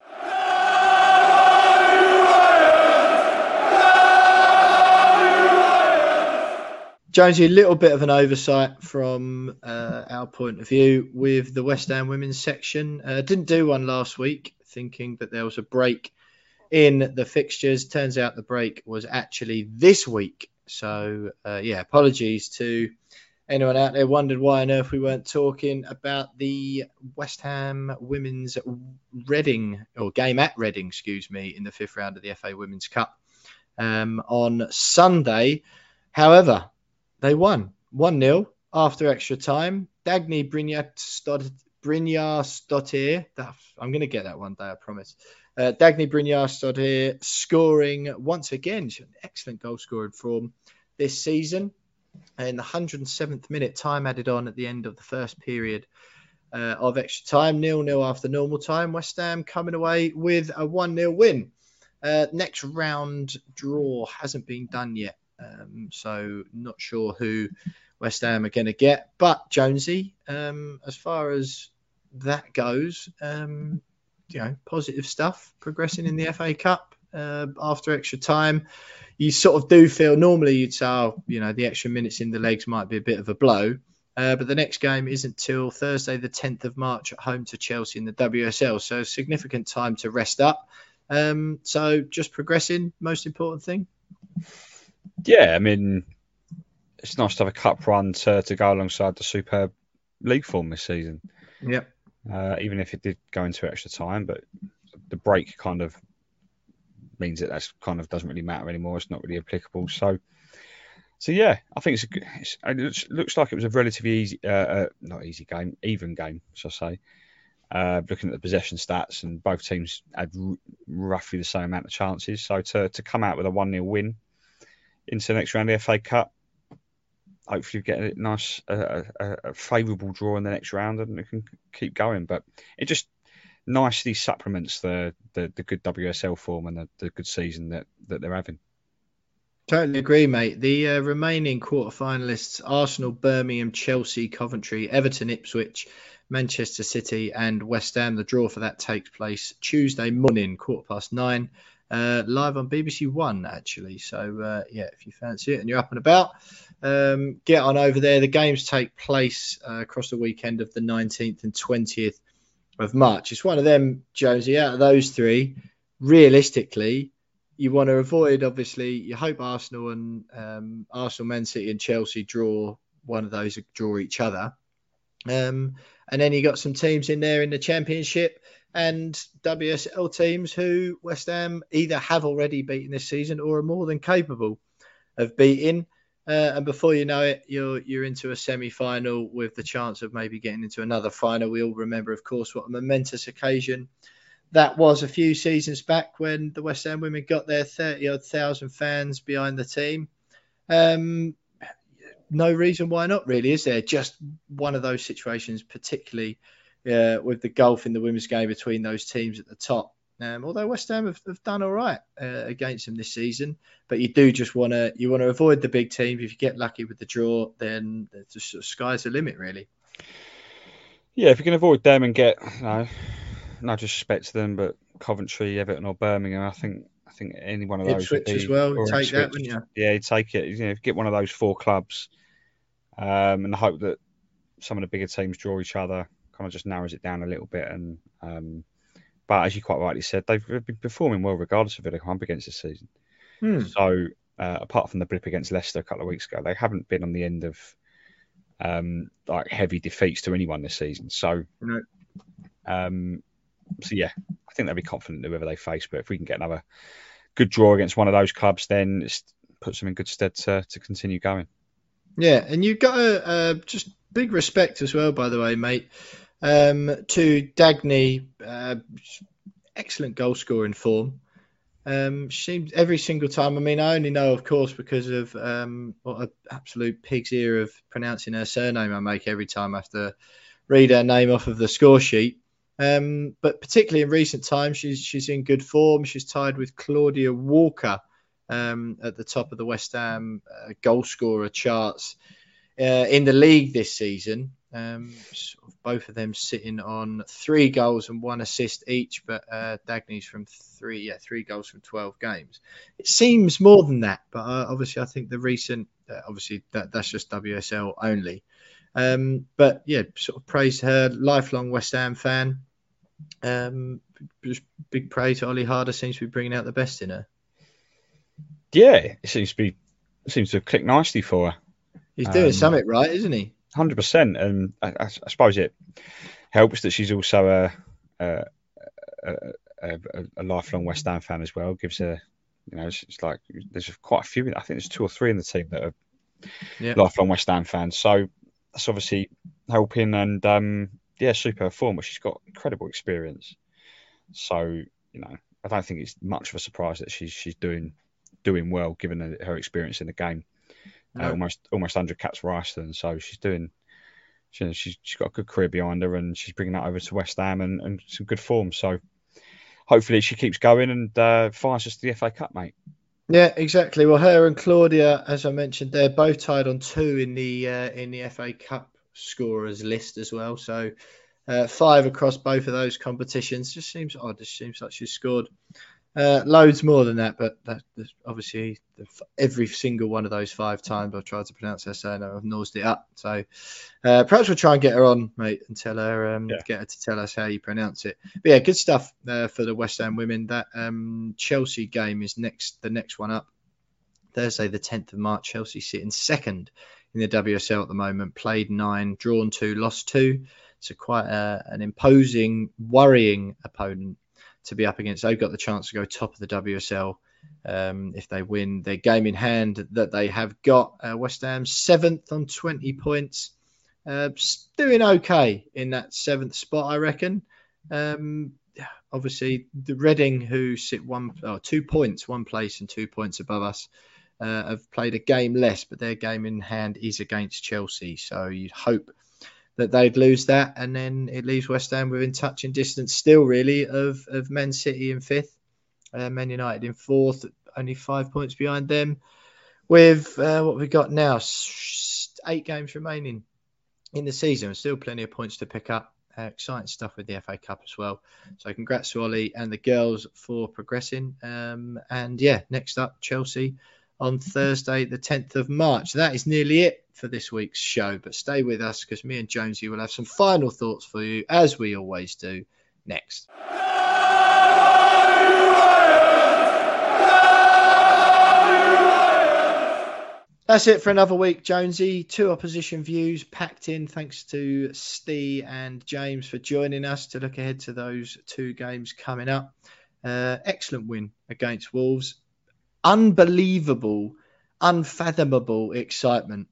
[SPEAKER 2] Jonesy, a little bit of an oversight from uh, our point of view with the West Ham women's section. Uh, didn't do one last week, thinking that there was a break in the fixtures. Turns out the break was actually this week. So, uh, yeah, apologies to anyone out there wondered why on earth we weren't talking about the West Ham women's Reading or game at Reading, excuse me, in the fifth round of the FA Women's Cup um, on Sunday. However, they won 1 0 after extra time. Dagny Brynjar Brynjarsdottir, I'm going to get that one day, I promise. Uh, Dagny Brynjarsdottir scoring once again. An excellent goal scoring form this season. In the 107th minute, time added on at the end of the first period uh, of extra time, nil nil after normal time. West Ham coming away with a 1 0 win. Uh, next round draw hasn't been done yet, um, so not sure who West Ham are going to get. But Jonesy, um, as far as that goes, um, you know, positive stuff progressing in the FA Cup uh, after extra time. You sort of do feel normally you'd say, oh, you know, the extra minutes in the legs might be a bit of a blow. Uh, but the next game isn't till Thursday, the 10th of March, at home to Chelsea in the WSL. So significant time to rest up. Um, so just progressing, most important thing.
[SPEAKER 3] Yeah, I mean, it's nice to have a cup run to, to go alongside the superb league form this season.
[SPEAKER 2] Yep.
[SPEAKER 3] Uh, even if it did go into extra time, but the break kind of means that that's kind of doesn't really matter anymore. It's not really applicable. So, so yeah, I think it's a good. It's, it looks like it was a relatively easy, uh, uh, not easy game, even game, shall I say. Uh, looking at the possession stats, and both teams had r- roughly the same amount of chances. So to, to come out with a 1 0 win into the next round of the FA Cup, hopefully get a nice, uh, a, a favourable draw in the next round and it can keep going. But it just nicely supplements the, the, the good WSL form and the, the good season that, that they're having.
[SPEAKER 2] Totally agree, mate. The uh, remaining quarter finalists Arsenal, Birmingham, Chelsea, Coventry, Everton, Ipswich, Manchester City, and West Ham. The draw for that takes place Tuesday morning, quarter past nine uh, live on BBC One, actually. So, uh, yeah, if you fancy it and you're up and about, um, get on over there. The games take place uh, across the weekend of the 19th and 20th of March. It's one of them, Jonesy, out of those three, realistically, you want to avoid, obviously, you hope Arsenal and um, Arsenal, Man City, and Chelsea draw one of those, draw each other. Um, and then you got some teams in there in the championship and WSL teams who West Ham either have already beaten this season or are more than capable of beating. Uh, and before you know it, you're you're into a semi-final with the chance of maybe getting into another final. We all remember, of course, what a momentous occasion that was a few seasons back when the West Ham women got their thirty odd thousand fans behind the team. Um, no reason why not, really, is there? Just one of those situations, particularly uh, with the gulf in the women's game between those teams at the top. Um, although West Ham have, have done all right uh, against them this season, but you do just want to you want to avoid the big teams. If you get lucky with the draw, then the sort of sky's the limit, really.
[SPEAKER 3] Yeah, if you can avoid them and get no, no disrespect to them, but Coventry, Everton, or Birmingham, I think I think any one of those
[SPEAKER 2] Ipswich be, as well. Take Ipswich, that, wouldn't you?
[SPEAKER 3] Yeah, you take it. You know, get one of those four clubs, um, and hope that some of the bigger teams draw each other kind of just narrows it down a little bit. And um, but as you quite rightly said, they've been performing well regardless of who they come up against this season. Hmm. So uh, apart from the blip against Leicester a couple of weeks ago, they haven't been on the end of um, like heavy defeats to anyone this season. So, um, so yeah, I think they'll be confident whoever they face. But if we can get another good draw against one of those clubs, then it puts them in good stead to, to continue going.
[SPEAKER 2] Yeah, and you've got a, uh, just big respect as well, by the way, mate, um, to Dagny, uh, excellent goal scoring form. Um, seems every single time. I mean, I only know, of course, because of um, what an absolute pig's ear of pronouncing her surname I make every time I have to read her name off of the score sheet. Um, but particularly in recent times, she's she's in good form. She's tied with Claudia Walker um, at the top of the West Ham uh, goal scorer charts uh, in the league this season. Um, sort of both of them sitting on three goals and one assist each, but uh, Dagny's from three, yeah, three goals from 12 games. It seems more than that, but uh, obviously, I think the recent, uh, obviously, that, that's just WSL only. Um, but yeah, sort of praise her, lifelong West Ham fan. Um, just big praise to Olli Harder seems to be bringing out the best in her.
[SPEAKER 3] Yeah, it seems to be seems to have clicked nicely for her.
[SPEAKER 2] He's doing um, something right, isn't he?
[SPEAKER 3] Hundred percent, and I, I, suppose it helps that she's also a a, a, a lifelong West Ham fan as well. Gives her, you know, it's, it's, like there's quite a few. I think there's two or three in the team that are yeah. lifelong West Ham fans. So that's obviously helping, and um, yeah, super form. But she's got incredible experience. So you know, I don't think it's much of a surprise that she's she's doing doing well given her experience in the game. Uh, almost almost 100 caps for Iceland, so she's doing. She, she's, she's got a good career behind her, and she's bringing that over to West Ham and, and some good form. So hopefully she keeps going and uh, fires us to the FA Cup, mate.
[SPEAKER 2] Yeah, exactly. Well, her and Claudia, as I mentioned, they're both tied on two in the uh, in the FA Cup scorers list as well. So uh, five across both of those competitions. Just seems odd. Just seems like she's scored uh, loads more than that, but that, obviously the, every single one of those five times I've tried to pronounce her surname, I've nosed it up. So uh, perhaps we'll try and get her on, mate, and tell her, um, yeah. get her to tell us how you pronounce it. But yeah, good stuff uh, for the West Ham women. That um, Chelsea game is next, the next one up. Thursday, the 10th of March. Chelsea sitting second in the WSL at the moment. Played nine, drawn two, lost two. So quite a, an imposing, worrying opponent to be up against. They've got the chance to go top of the WSL um, if they win their game in hand that they have got. Uh, West Ham seventh on 20 points, uh, doing okay in that seventh spot, I reckon. Um, obviously, the Reading, who sit one, oh, two points, one place and two points above us, uh, have played a game less, but their game in hand is against Chelsea. So you'd hope that they'd lose that, and then it leaves West Ham within touching distance still, really, of of Man City in fifth, uh, Man United in fourth, only five points behind them. With uh, what we've got now, eight games remaining in the season, still plenty of points to pick up. Uh, exciting stuff with the FA Cup as well. So congrats to Ollie and the girls for progressing. Um, and yeah, next up Chelsea on Thursday, the 10th of March. That is nearly it for this week's show, but stay with us because me and Jonesy will have some final thoughts for you, as we always do, next. That's it for another week, Jonesy. Two opposition views packed in. Thanks to Steve and James for joining us to look ahead to those two games coming up. Uh, excellent win against Wolves unbelievable, unfathomable excitement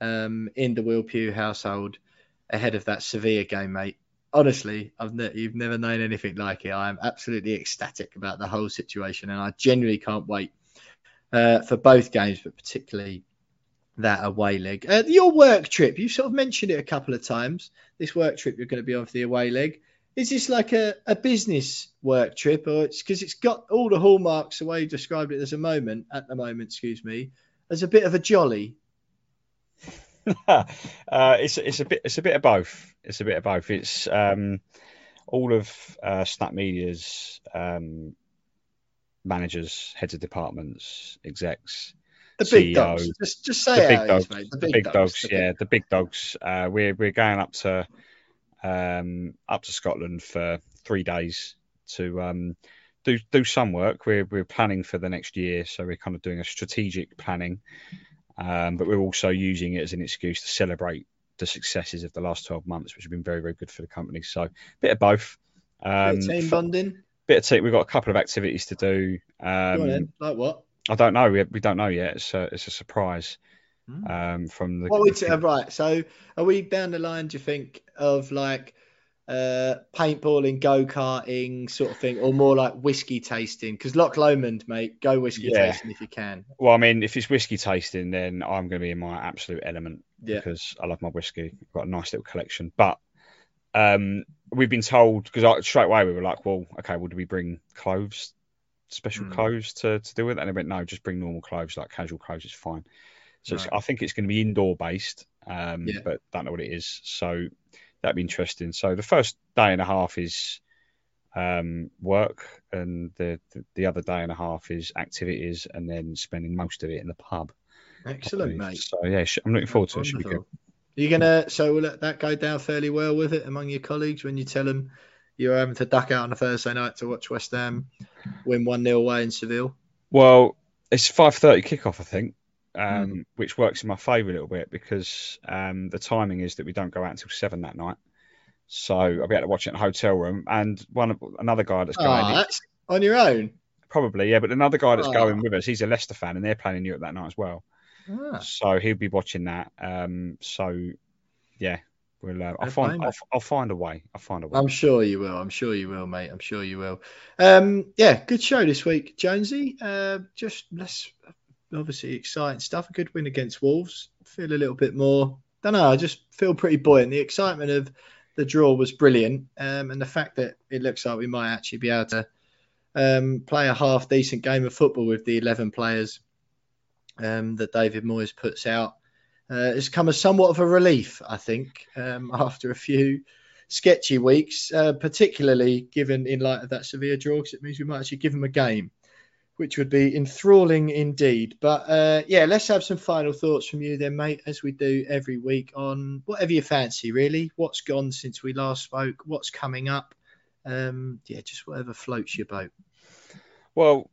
[SPEAKER 2] um, in the Will Pugh household ahead of that Sevilla game, mate. Honestly, I've ne- you've never known anything like it. I am absolutely ecstatic about the whole situation, and I genuinely can't wait uh, for both games, but particularly that away leg. Uh, your work trip, you sort of mentioned it a couple of times. This work trip you're going to be on for the away leg is this like a, a business work trip or it's because it's got all the hallmarks the way you described it as a moment at the moment excuse me as a bit of a jolly?
[SPEAKER 3] Uh, it's it's a bit it's a bit of both. It's a bit of both. It's um, all of uh, snap media's um, managers heads of departments execs
[SPEAKER 2] the big CEOs, dogs. Just just say the big dogs, is,
[SPEAKER 3] the big, the big dogs, dogs the yeah big... the big dogs. Uh, we're we're going up to um, up to Scotland for three days to um, do do some work. We're we're planning for the next year, so we're kind of doing a strategic planning, um, but we're also using it as an excuse to celebrate the successes of the last 12 months, which have been very very good for the company. So a bit of both.
[SPEAKER 2] Um, bit of team bonding.
[SPEAKER 3] Bit of team. We've got a couple of activities to do.
[SPEAKER 2] Um, like what? I
[SPEAKER 3] don't know. We, we don't know yet. It's a, it's a surprise. Hmm. um, from the.
[SPEAKER 2] What we t- right. So are we down the line? Do you think of like uh, paintballing, go karting sort of thing, or more like whiskey tasting? Because Loch Lomond, mate, go whiskey yeah. tasting if you can.
[SPEAKER 3] Well, I mean, if it's whiskey tasting, then I'm going to be in my absolute element yeah. because I love my whiskey. I've got a nice little collection, but. Um, we've been told because straight away we were like, well, okay, well, do we bring clothes, special mm. clothes to, to do with it? And they went, no, just bring normal clothes, like casual clothes is fine. So right. I think it's going to be indoor based, um, yeah. but don't know what it is. So that'd be interesting. So the first day and a half is um, work, and the, the, the other day and a half is activities, and then spending most of it in the pub.
[SPEAKER 2] Excellent, mate.
[SPEAKER 3] So yeah, I'm looking forward to it. Should be good.
[SPEAKER 2] Are you gonna so will let that go down fairly well with it among your colleagues when you tell them you're having to duck out on a Thursday night to watch West Ham win one 0 away in Seville.
[SPEAKER 3] Well, it's five thirty kickoff, I think, um, mm. which works in my favour a little bit because um, the timing is that we don't go out until seven that night. So I'll be able to watch it in a hotel room. And one another guy that's going.
[SPEAKER 2] Oh, that's on your own.
[SPEAKER 3] Probably, yeah. But another guy that's oh. going with us, he's a Leicester fan, and they're playing in Europe that night as well. Ah. So he'll be watching that. Um, so yeah, we'll. Uh, I'll find. I'll, I'll, find a way. I'll find a way.
[SPEAKER 2] I'm sure you will. I'm sure you will, mate. I'm sure you will. Um, yeah, good show this week, Jonesy. Uh, just less, obviously exciting stuff. A good win against Wolves. Feel a little bit more. Don't know. I just feel pretty buoyant. The excitement of the draw was brilliant, um, and the fact that it looks like we might actually be able to um, play a half decent game of football with the 11 players um, that David Moyes puts out uh, has come as somewhat of a relief, I think, um, after a few sketchy weeks, uh, particularly given in light of that Sevilla draw, because it means we might actually give them a game which would be enthralling indeed. But uh, yeah, let's have some final thoughts from you then, mate, as we do every week on whatever you fancy, really. What's gone since we last spoke? What's coming up? Um, yeah, just whatever floats your boat.
[SPEAKER 3] Well,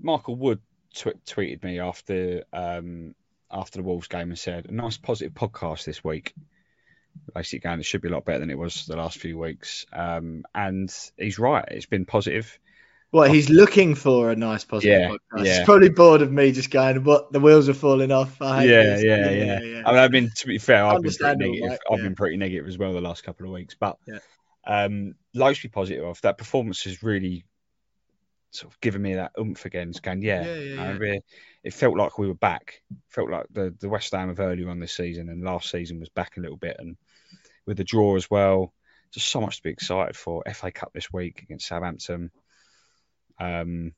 [SPEAKER 3] Michael Wood tw- tweeted me after um, after the Wolves game and said, "A nice positive podcast this week." Basically, going, it should be a lot better than it was the last few weeks. Um, and he's right; it's been positive.
[SPEAKER 2] Well, he's looking for a nice positive yeah, podcast. Yeah. He's probably bored of me just going, "What the wheels are falling off."
[SPEAKER 3] Yeah, yeah, yeah, yeah, yeah, I mean, I've been to be fair, I've been pretty negative. Right? I've been pretty negative as well the last couple of weeks, but um, loads to be positive of. That performance has really sort of given me that oomph again. It's going, yeah, yeah, yeah, it felt like we were back. Felt like the the West Ham of earlier on this season and last season was back a little bit, and with the draw as well. Just so much to be excited for. FA Cup this week against Southampton. Um,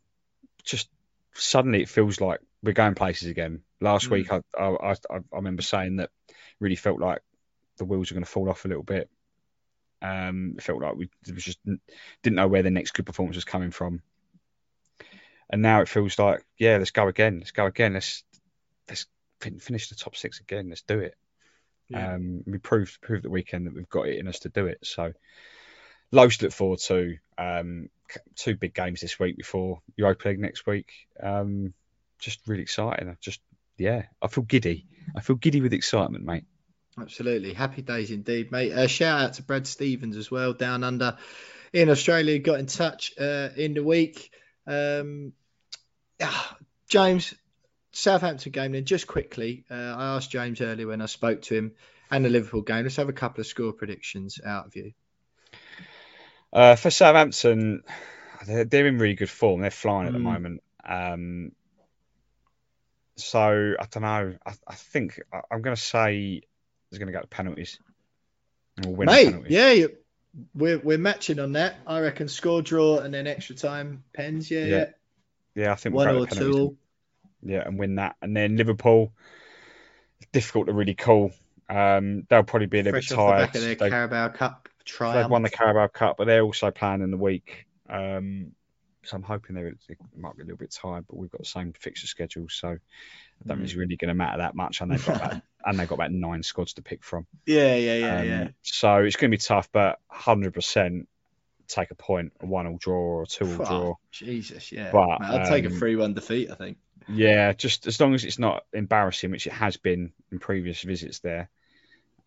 [SPEAKER 3] just suddenly it feels like we're going places again. Last mm. week, I, I, I, I remember saying that really felt like the wheels were going to fall off a little bit. Um, it felt like we just didn't know where the next good performance was coming from, and now it feels like, yeah, let's go again. Let's go again. Let's let's finish the top six again. Let's do it. Yeah. Um, we proved proved the weekend that we've got it in us to do it. So loads to look forward to. Um, two big games this week before Europa League next week. Um, just really exciting. I just yeah, I feel giddy. I feel giddy with excitement, mate.
[SPEAKER 2] Absolutely, happy days indeed, mate. Uh, shout out to Brad Stevens as well, down under in Australia. Got in touch uh, in the week. Um, ah, James, Southampton game. Then just quickly, uh, I asked James earlier when I spoke to him, and the Liverpool game. Let's have a couple of score predictions out of you.
[SPEAKER 3] Uh, for Southampton, they're, they're, in really good form. They're flying at the mm. moment. Um, so I don't know. I, I think I, am going to say they're going to go to penalties.
[SPEAKER 2] We'll Mate, penalties. yeah, we're we're matching on that. I reckon score draw and then extra time pens. Yeah, yeah,
[SPEAKER 3] yeah. I think one we'll or two. Yeah, and win that, and then Liverpool. Difficult to really call. Um, they'll probably be a little Fresh bit tired.
[SPEAKER 2] The back of their Carabao Cup triumph.
[SPEAKER 3] They've won the Carabao Cup, but they're also playing in the week. Um, so I'm hoping they might be a little bit tired, but we've got the same fixture schedule, so I don't mm. it's really going to matter that much. And they've got about, and they've got about nine squads to pick from.
[SPEAKER 2] Yeah, yeah, yeah, um, yeah.
[SPEAKER 3] So it's going to be tough, but 100 percent take a point, a one all draw or a two all draw.
[SPEAKER 2] Jesus, yeah. But I'd um, take a um, three-one defeat. I think.
[SPEAKER 3] Yeah, just as long as it's not embarrassing, which it has been in previous visits there.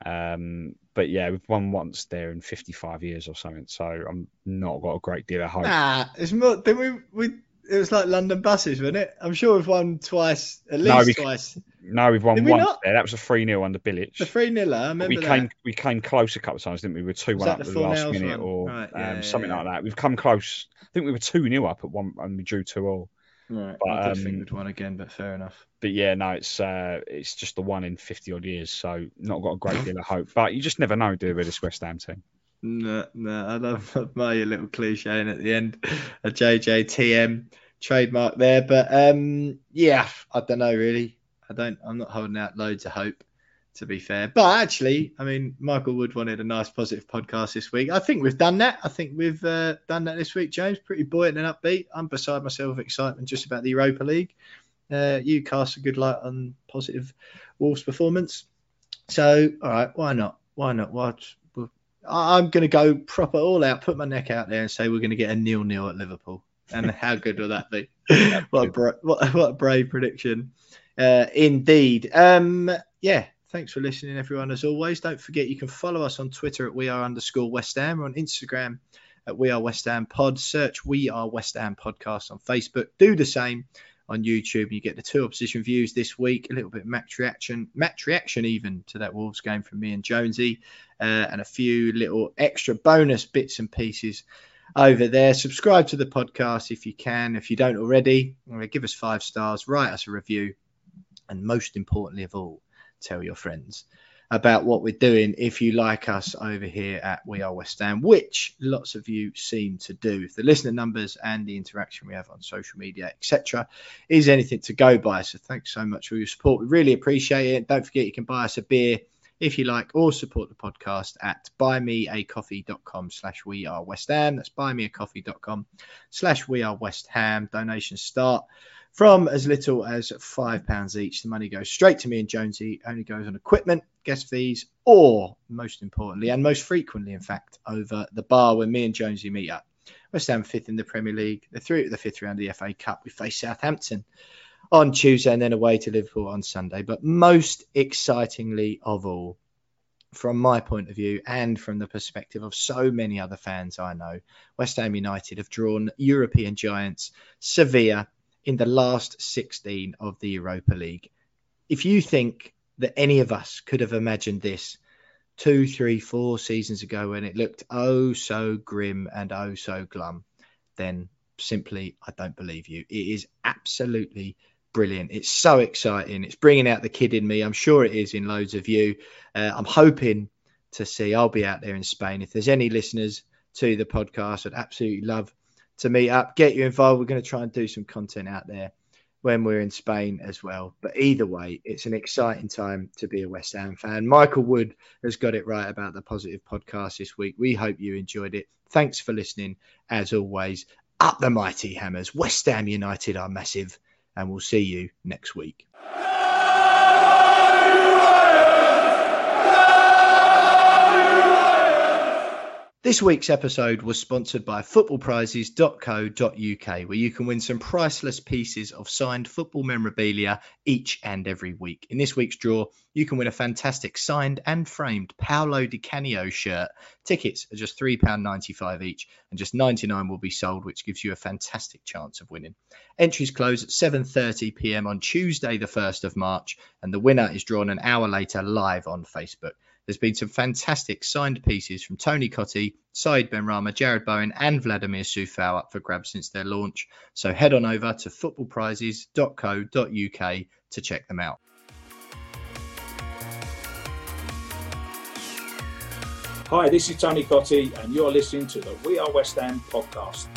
[SPEAKER 3] Um, but yeah, we've won once there in 55 years or something, so I'm not got a great deal of hope.
[SPEAKER 2] Nah, it's more. Then we we it was like London buses, wasn't it? I'm sure we've won twice, at least no, we, twice.
[SPEAKER 3] No, we've won Did once there. That was a 3 0 under Bilic.
[SPEAKER 2] The 3 0, I remember.
[SPEAKER 3] we
[SPEAKER 2] that.
[SPEAKER 3] came we came close a couple of times, didn't we? We were 2 1 up at the last minute one? or right, yeah, um, yeah, something yeah. like that. We've come close. I think we were 2 0 up at one and we drew 2 all.
[SPEAKER 2] Right. But, I did um, think we'd won again, but fair enough.
[SPEAKER 3] But yeah, no, it's uh, it's just the one in 50 odd years, so not got a great deal of hope. But you just never know, do you, with this West Ham team?
[SPEAKER 2] No, no, I love my little cliche at the end, a JJTM trademark there. But um, yeah, I don't know really. I don't. I'm not holding out loads of hope to be fair. But actually, I mean, Michael Wood wanted a nice positive podcast this week. I think we've done that. I think we've uh, done that this week, James. Pretty buoyant and upbeat. I'm beside myself with excitement just about the Europa League. Uh, you cast a good light on positive Wolves performance. So, all right, why not? Why not? What? I'm going to go proper all out, put my neck out there, and say we're going to get a nil nil at Liverpool. And how good will that be? what, a bra- what, what a brave prediction, uh, indeed. Um, yeah, thanks for listening, everyone. As always, don't forget you can follow us on Twitter at we are underscore West Ham or on Instagram at we are West Ham Pod. Search we are West Ham Podcast on Facebook. Do the same on YouTube. You get the two opposition views this week, a little bit match reaction, match reaction even to that Wolves game from me and Jonesy, uh, and a few little extra bonus bits and pieces over there. Subscribe to the podcast if you can. If you don't already, give us five stars, write us a review, and most importantly of all, tell your friends about what we're doing if you like us over here at We Are West Ham, which lots of you seem to do. If the listener numbers and the interaction we have on social media, etc., is anything to go by. So thanks so much for your support. We really appreciate it. Don't forget you can buy us a beer if you like or support the podcast at buymeacoffee.com slash we are west ham that's buymeacoffee.com slash we are west ham donations start from as little as five pounds each. The money goes straight to me and Jonesy. Only goes on equipment, guest fees, or most importantly and most frequently, in fact, over the bar when me and Jonesy meet up. West Ham fifth in the Premier League. They're through to the fifth round of the FA Cup. We face Southampton on Tuesday and then away to Liverpool on Sunday. But most excitingly of all, from my point of view and from the perspective of so many other fans I know, West Ham United have drawn European giants Sevilla in the last 16 of the Europa League. If you think that any of us could have imagined this two, three, four seasons ago when it looked oh so grim and oh so glum, then simply I don't believe you. It is absolutely brilliant. It's so exciting. It's bringing out the kid in me. I'm sure it is in loads of you. Uh, I'm hoping to see. I'll be out there in Spain. If there's any listeners to the podcast, I'd absolutely love to meet up, get you involved. We're going to try and do some content out there when we're in Spain as well. But either way, it's an exciting time to be a West Ham fan. Michael Wood has got it right about the positive podcast this week. We hope you enjoyed it. Thanks for listening. As always, up the mighty hammers. West Ham United are massive, and we'll see you next week. This week's episode was sponsored by footballprizes.co.uk, where you can win some priceless pieces of signed football memorabilia each and every week. In this week's draw, you can win a fantastic signed and framed Paolo Di Canio shirt. Tickets are just £3.95 each, and just 99 will be sold, which gives you a fantastic chance of winning. Entries close at 7:30 p.m. on Tuesday, the 1st of March, and the winner is drawn an hour later live on Facebook. There's been some fantastic signed pieces from Tony Cottee, Said Benrahma, Jarrod Bowen, and Vladimir Coufal up for grabs since their launch. So head on over to footballprizes.co.uk to check them out.
[SPEAKER 1] Hi, this is Tony Cottee, and you're listening to the We Are West Ham podcast.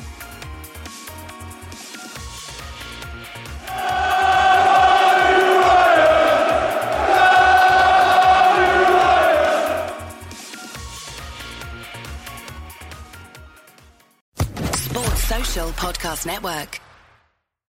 [SPEAKER 6] Podcast Network.